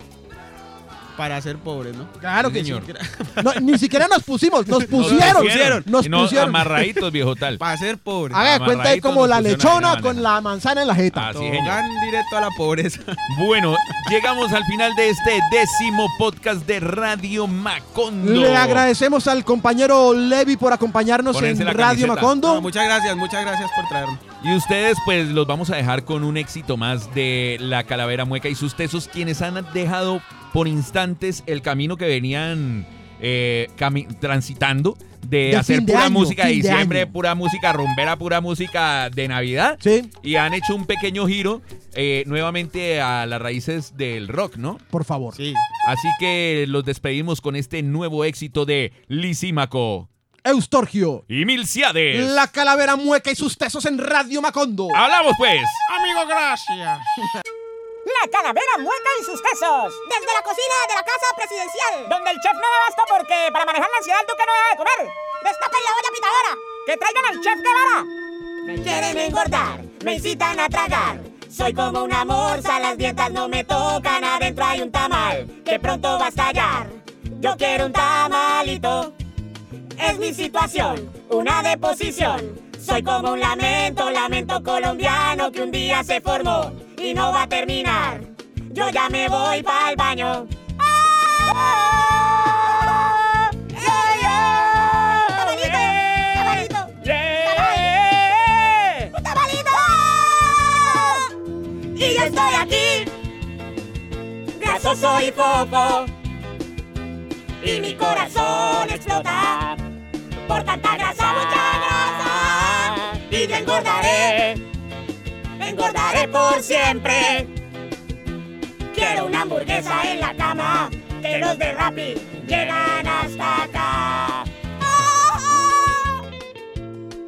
para ser pobres, ¿no? Claro que señor. No, ni siquiera nos pusimos, nos pusieron. pusieron. Nos Y no, pusieron. amarraditos, viejo tal. Para ser pobres. Haga de cuenta ahí amarraditos como nos la pusieron lechona la con la manzana en la jeta. Así, señor. Van directo a la pobreza. Bueno, llegamos al final de este décimo podcast de Radio Macondo. Le agradecemos al compañero Levi por acompañarnos Ponerse en Radio camiseta. Macondo. No, muchas gracias, muchas gracias por traerme. Y ustedes, pues, los vamos a dejar con un éxito más de la Calavera Mueca y sus tesos, quienes han dejado por instantes el camino que venían eh, cami- transitando de, De hacer de pura año, música de diciembre, pura música rumbera, pura música de Navidad. Sí, Y han hecho un pequeño giro eh, nuevamente a las raíces del rock, ¿no? por favor. Sí. Así que los despedimos con este nuevo éxito de Lisímaco Eustorgio. y Milciades. La calavera mueca y sus tesos en Radio Macondo. ¡Hablamos, pues! Amigo, gracias. La calavera mueca y sus tesos. Desde la cocina de la casa presidencial. Donde el chef no da basta porque para manejar la ansiedad el duque no deja de comer. Destapen la olla pitadora. Que traigan al chef Guevara. Me quieren engordar, me incitan a tragar. Soy como una morsa, las dietas no me tocan. Adentro hay un tamal que pronto va a estallar. Yo quiero un tamalito. Es mi situación, una deposición. Soy como un lamento, lamento colombiano que un día se formó y no va a terminar. Yo ya me voy para el baño. ¡Ah! ¡Ay, ay! ¡Tamalito! ¡Tamalito! ¡Yeah! ¡Un tamalito! ¡Ah! Y yo estoy aquí, grasoso y fofo. y mi corazón explota por tanta grasa, mucha grasa. Y yo engordaré, engordaré por siempre. Quiero una hamburguesa en la cama, que los de Rappi llegan hasta acá.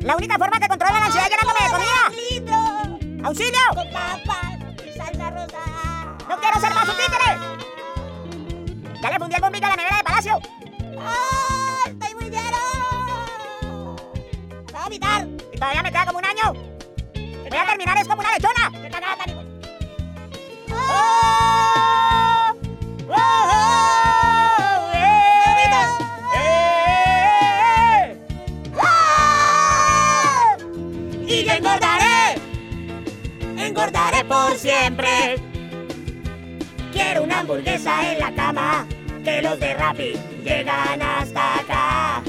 La única forma que controla la ansiedad es llenándome de comida. ¡Auxilio! Con papas y salsa rosa. ¡No quiero ser más un títere! Ya le fundí el bombito a la nevera de Palacio. ¡Ah! ¡Estoy muy lleno! ¡Va a vomitar! Y todavía me queda como un año. Voy a terminar, es como una lechona. ¡Qué cagada tan hijo- ¡Oh! ¡Oh! ¡Oh! ¡Eh! ¡Eh! ¡Ah! Y yo engordaré, engordaré por siempre. Quiero una hamburguesa en la cama, que los de Rappi llegan hasta acá.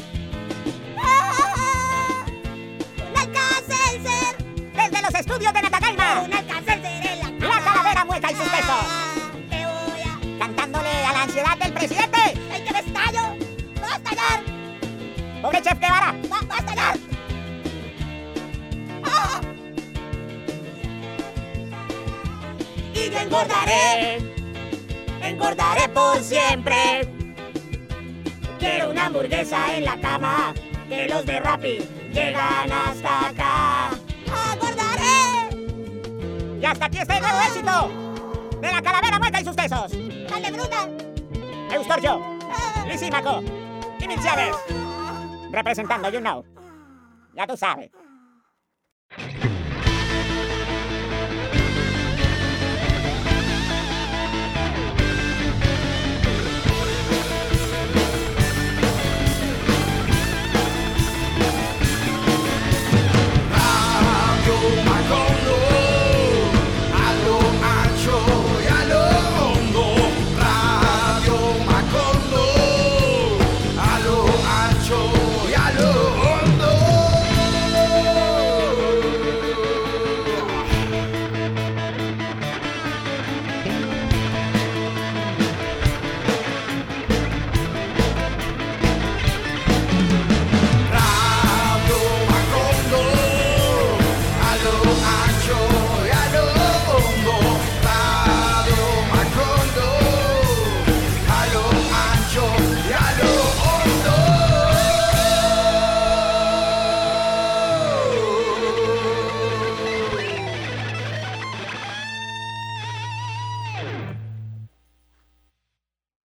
Chef Guevara! ¡Va, va a estallar! ¡Ah! Y yo engordaré, engordaré por siempre. Quiero una hamburguesa en la cama, que los de Rappi llegan hasta acá. ¡Engordaré! Y hasta aquí está el nuevo éxito de la calavera mueca y sus besos. ¡Dale, bruta! Eustorgio, Lisímaco y Mil Chávez. Representando, you know. Ya tú sabes.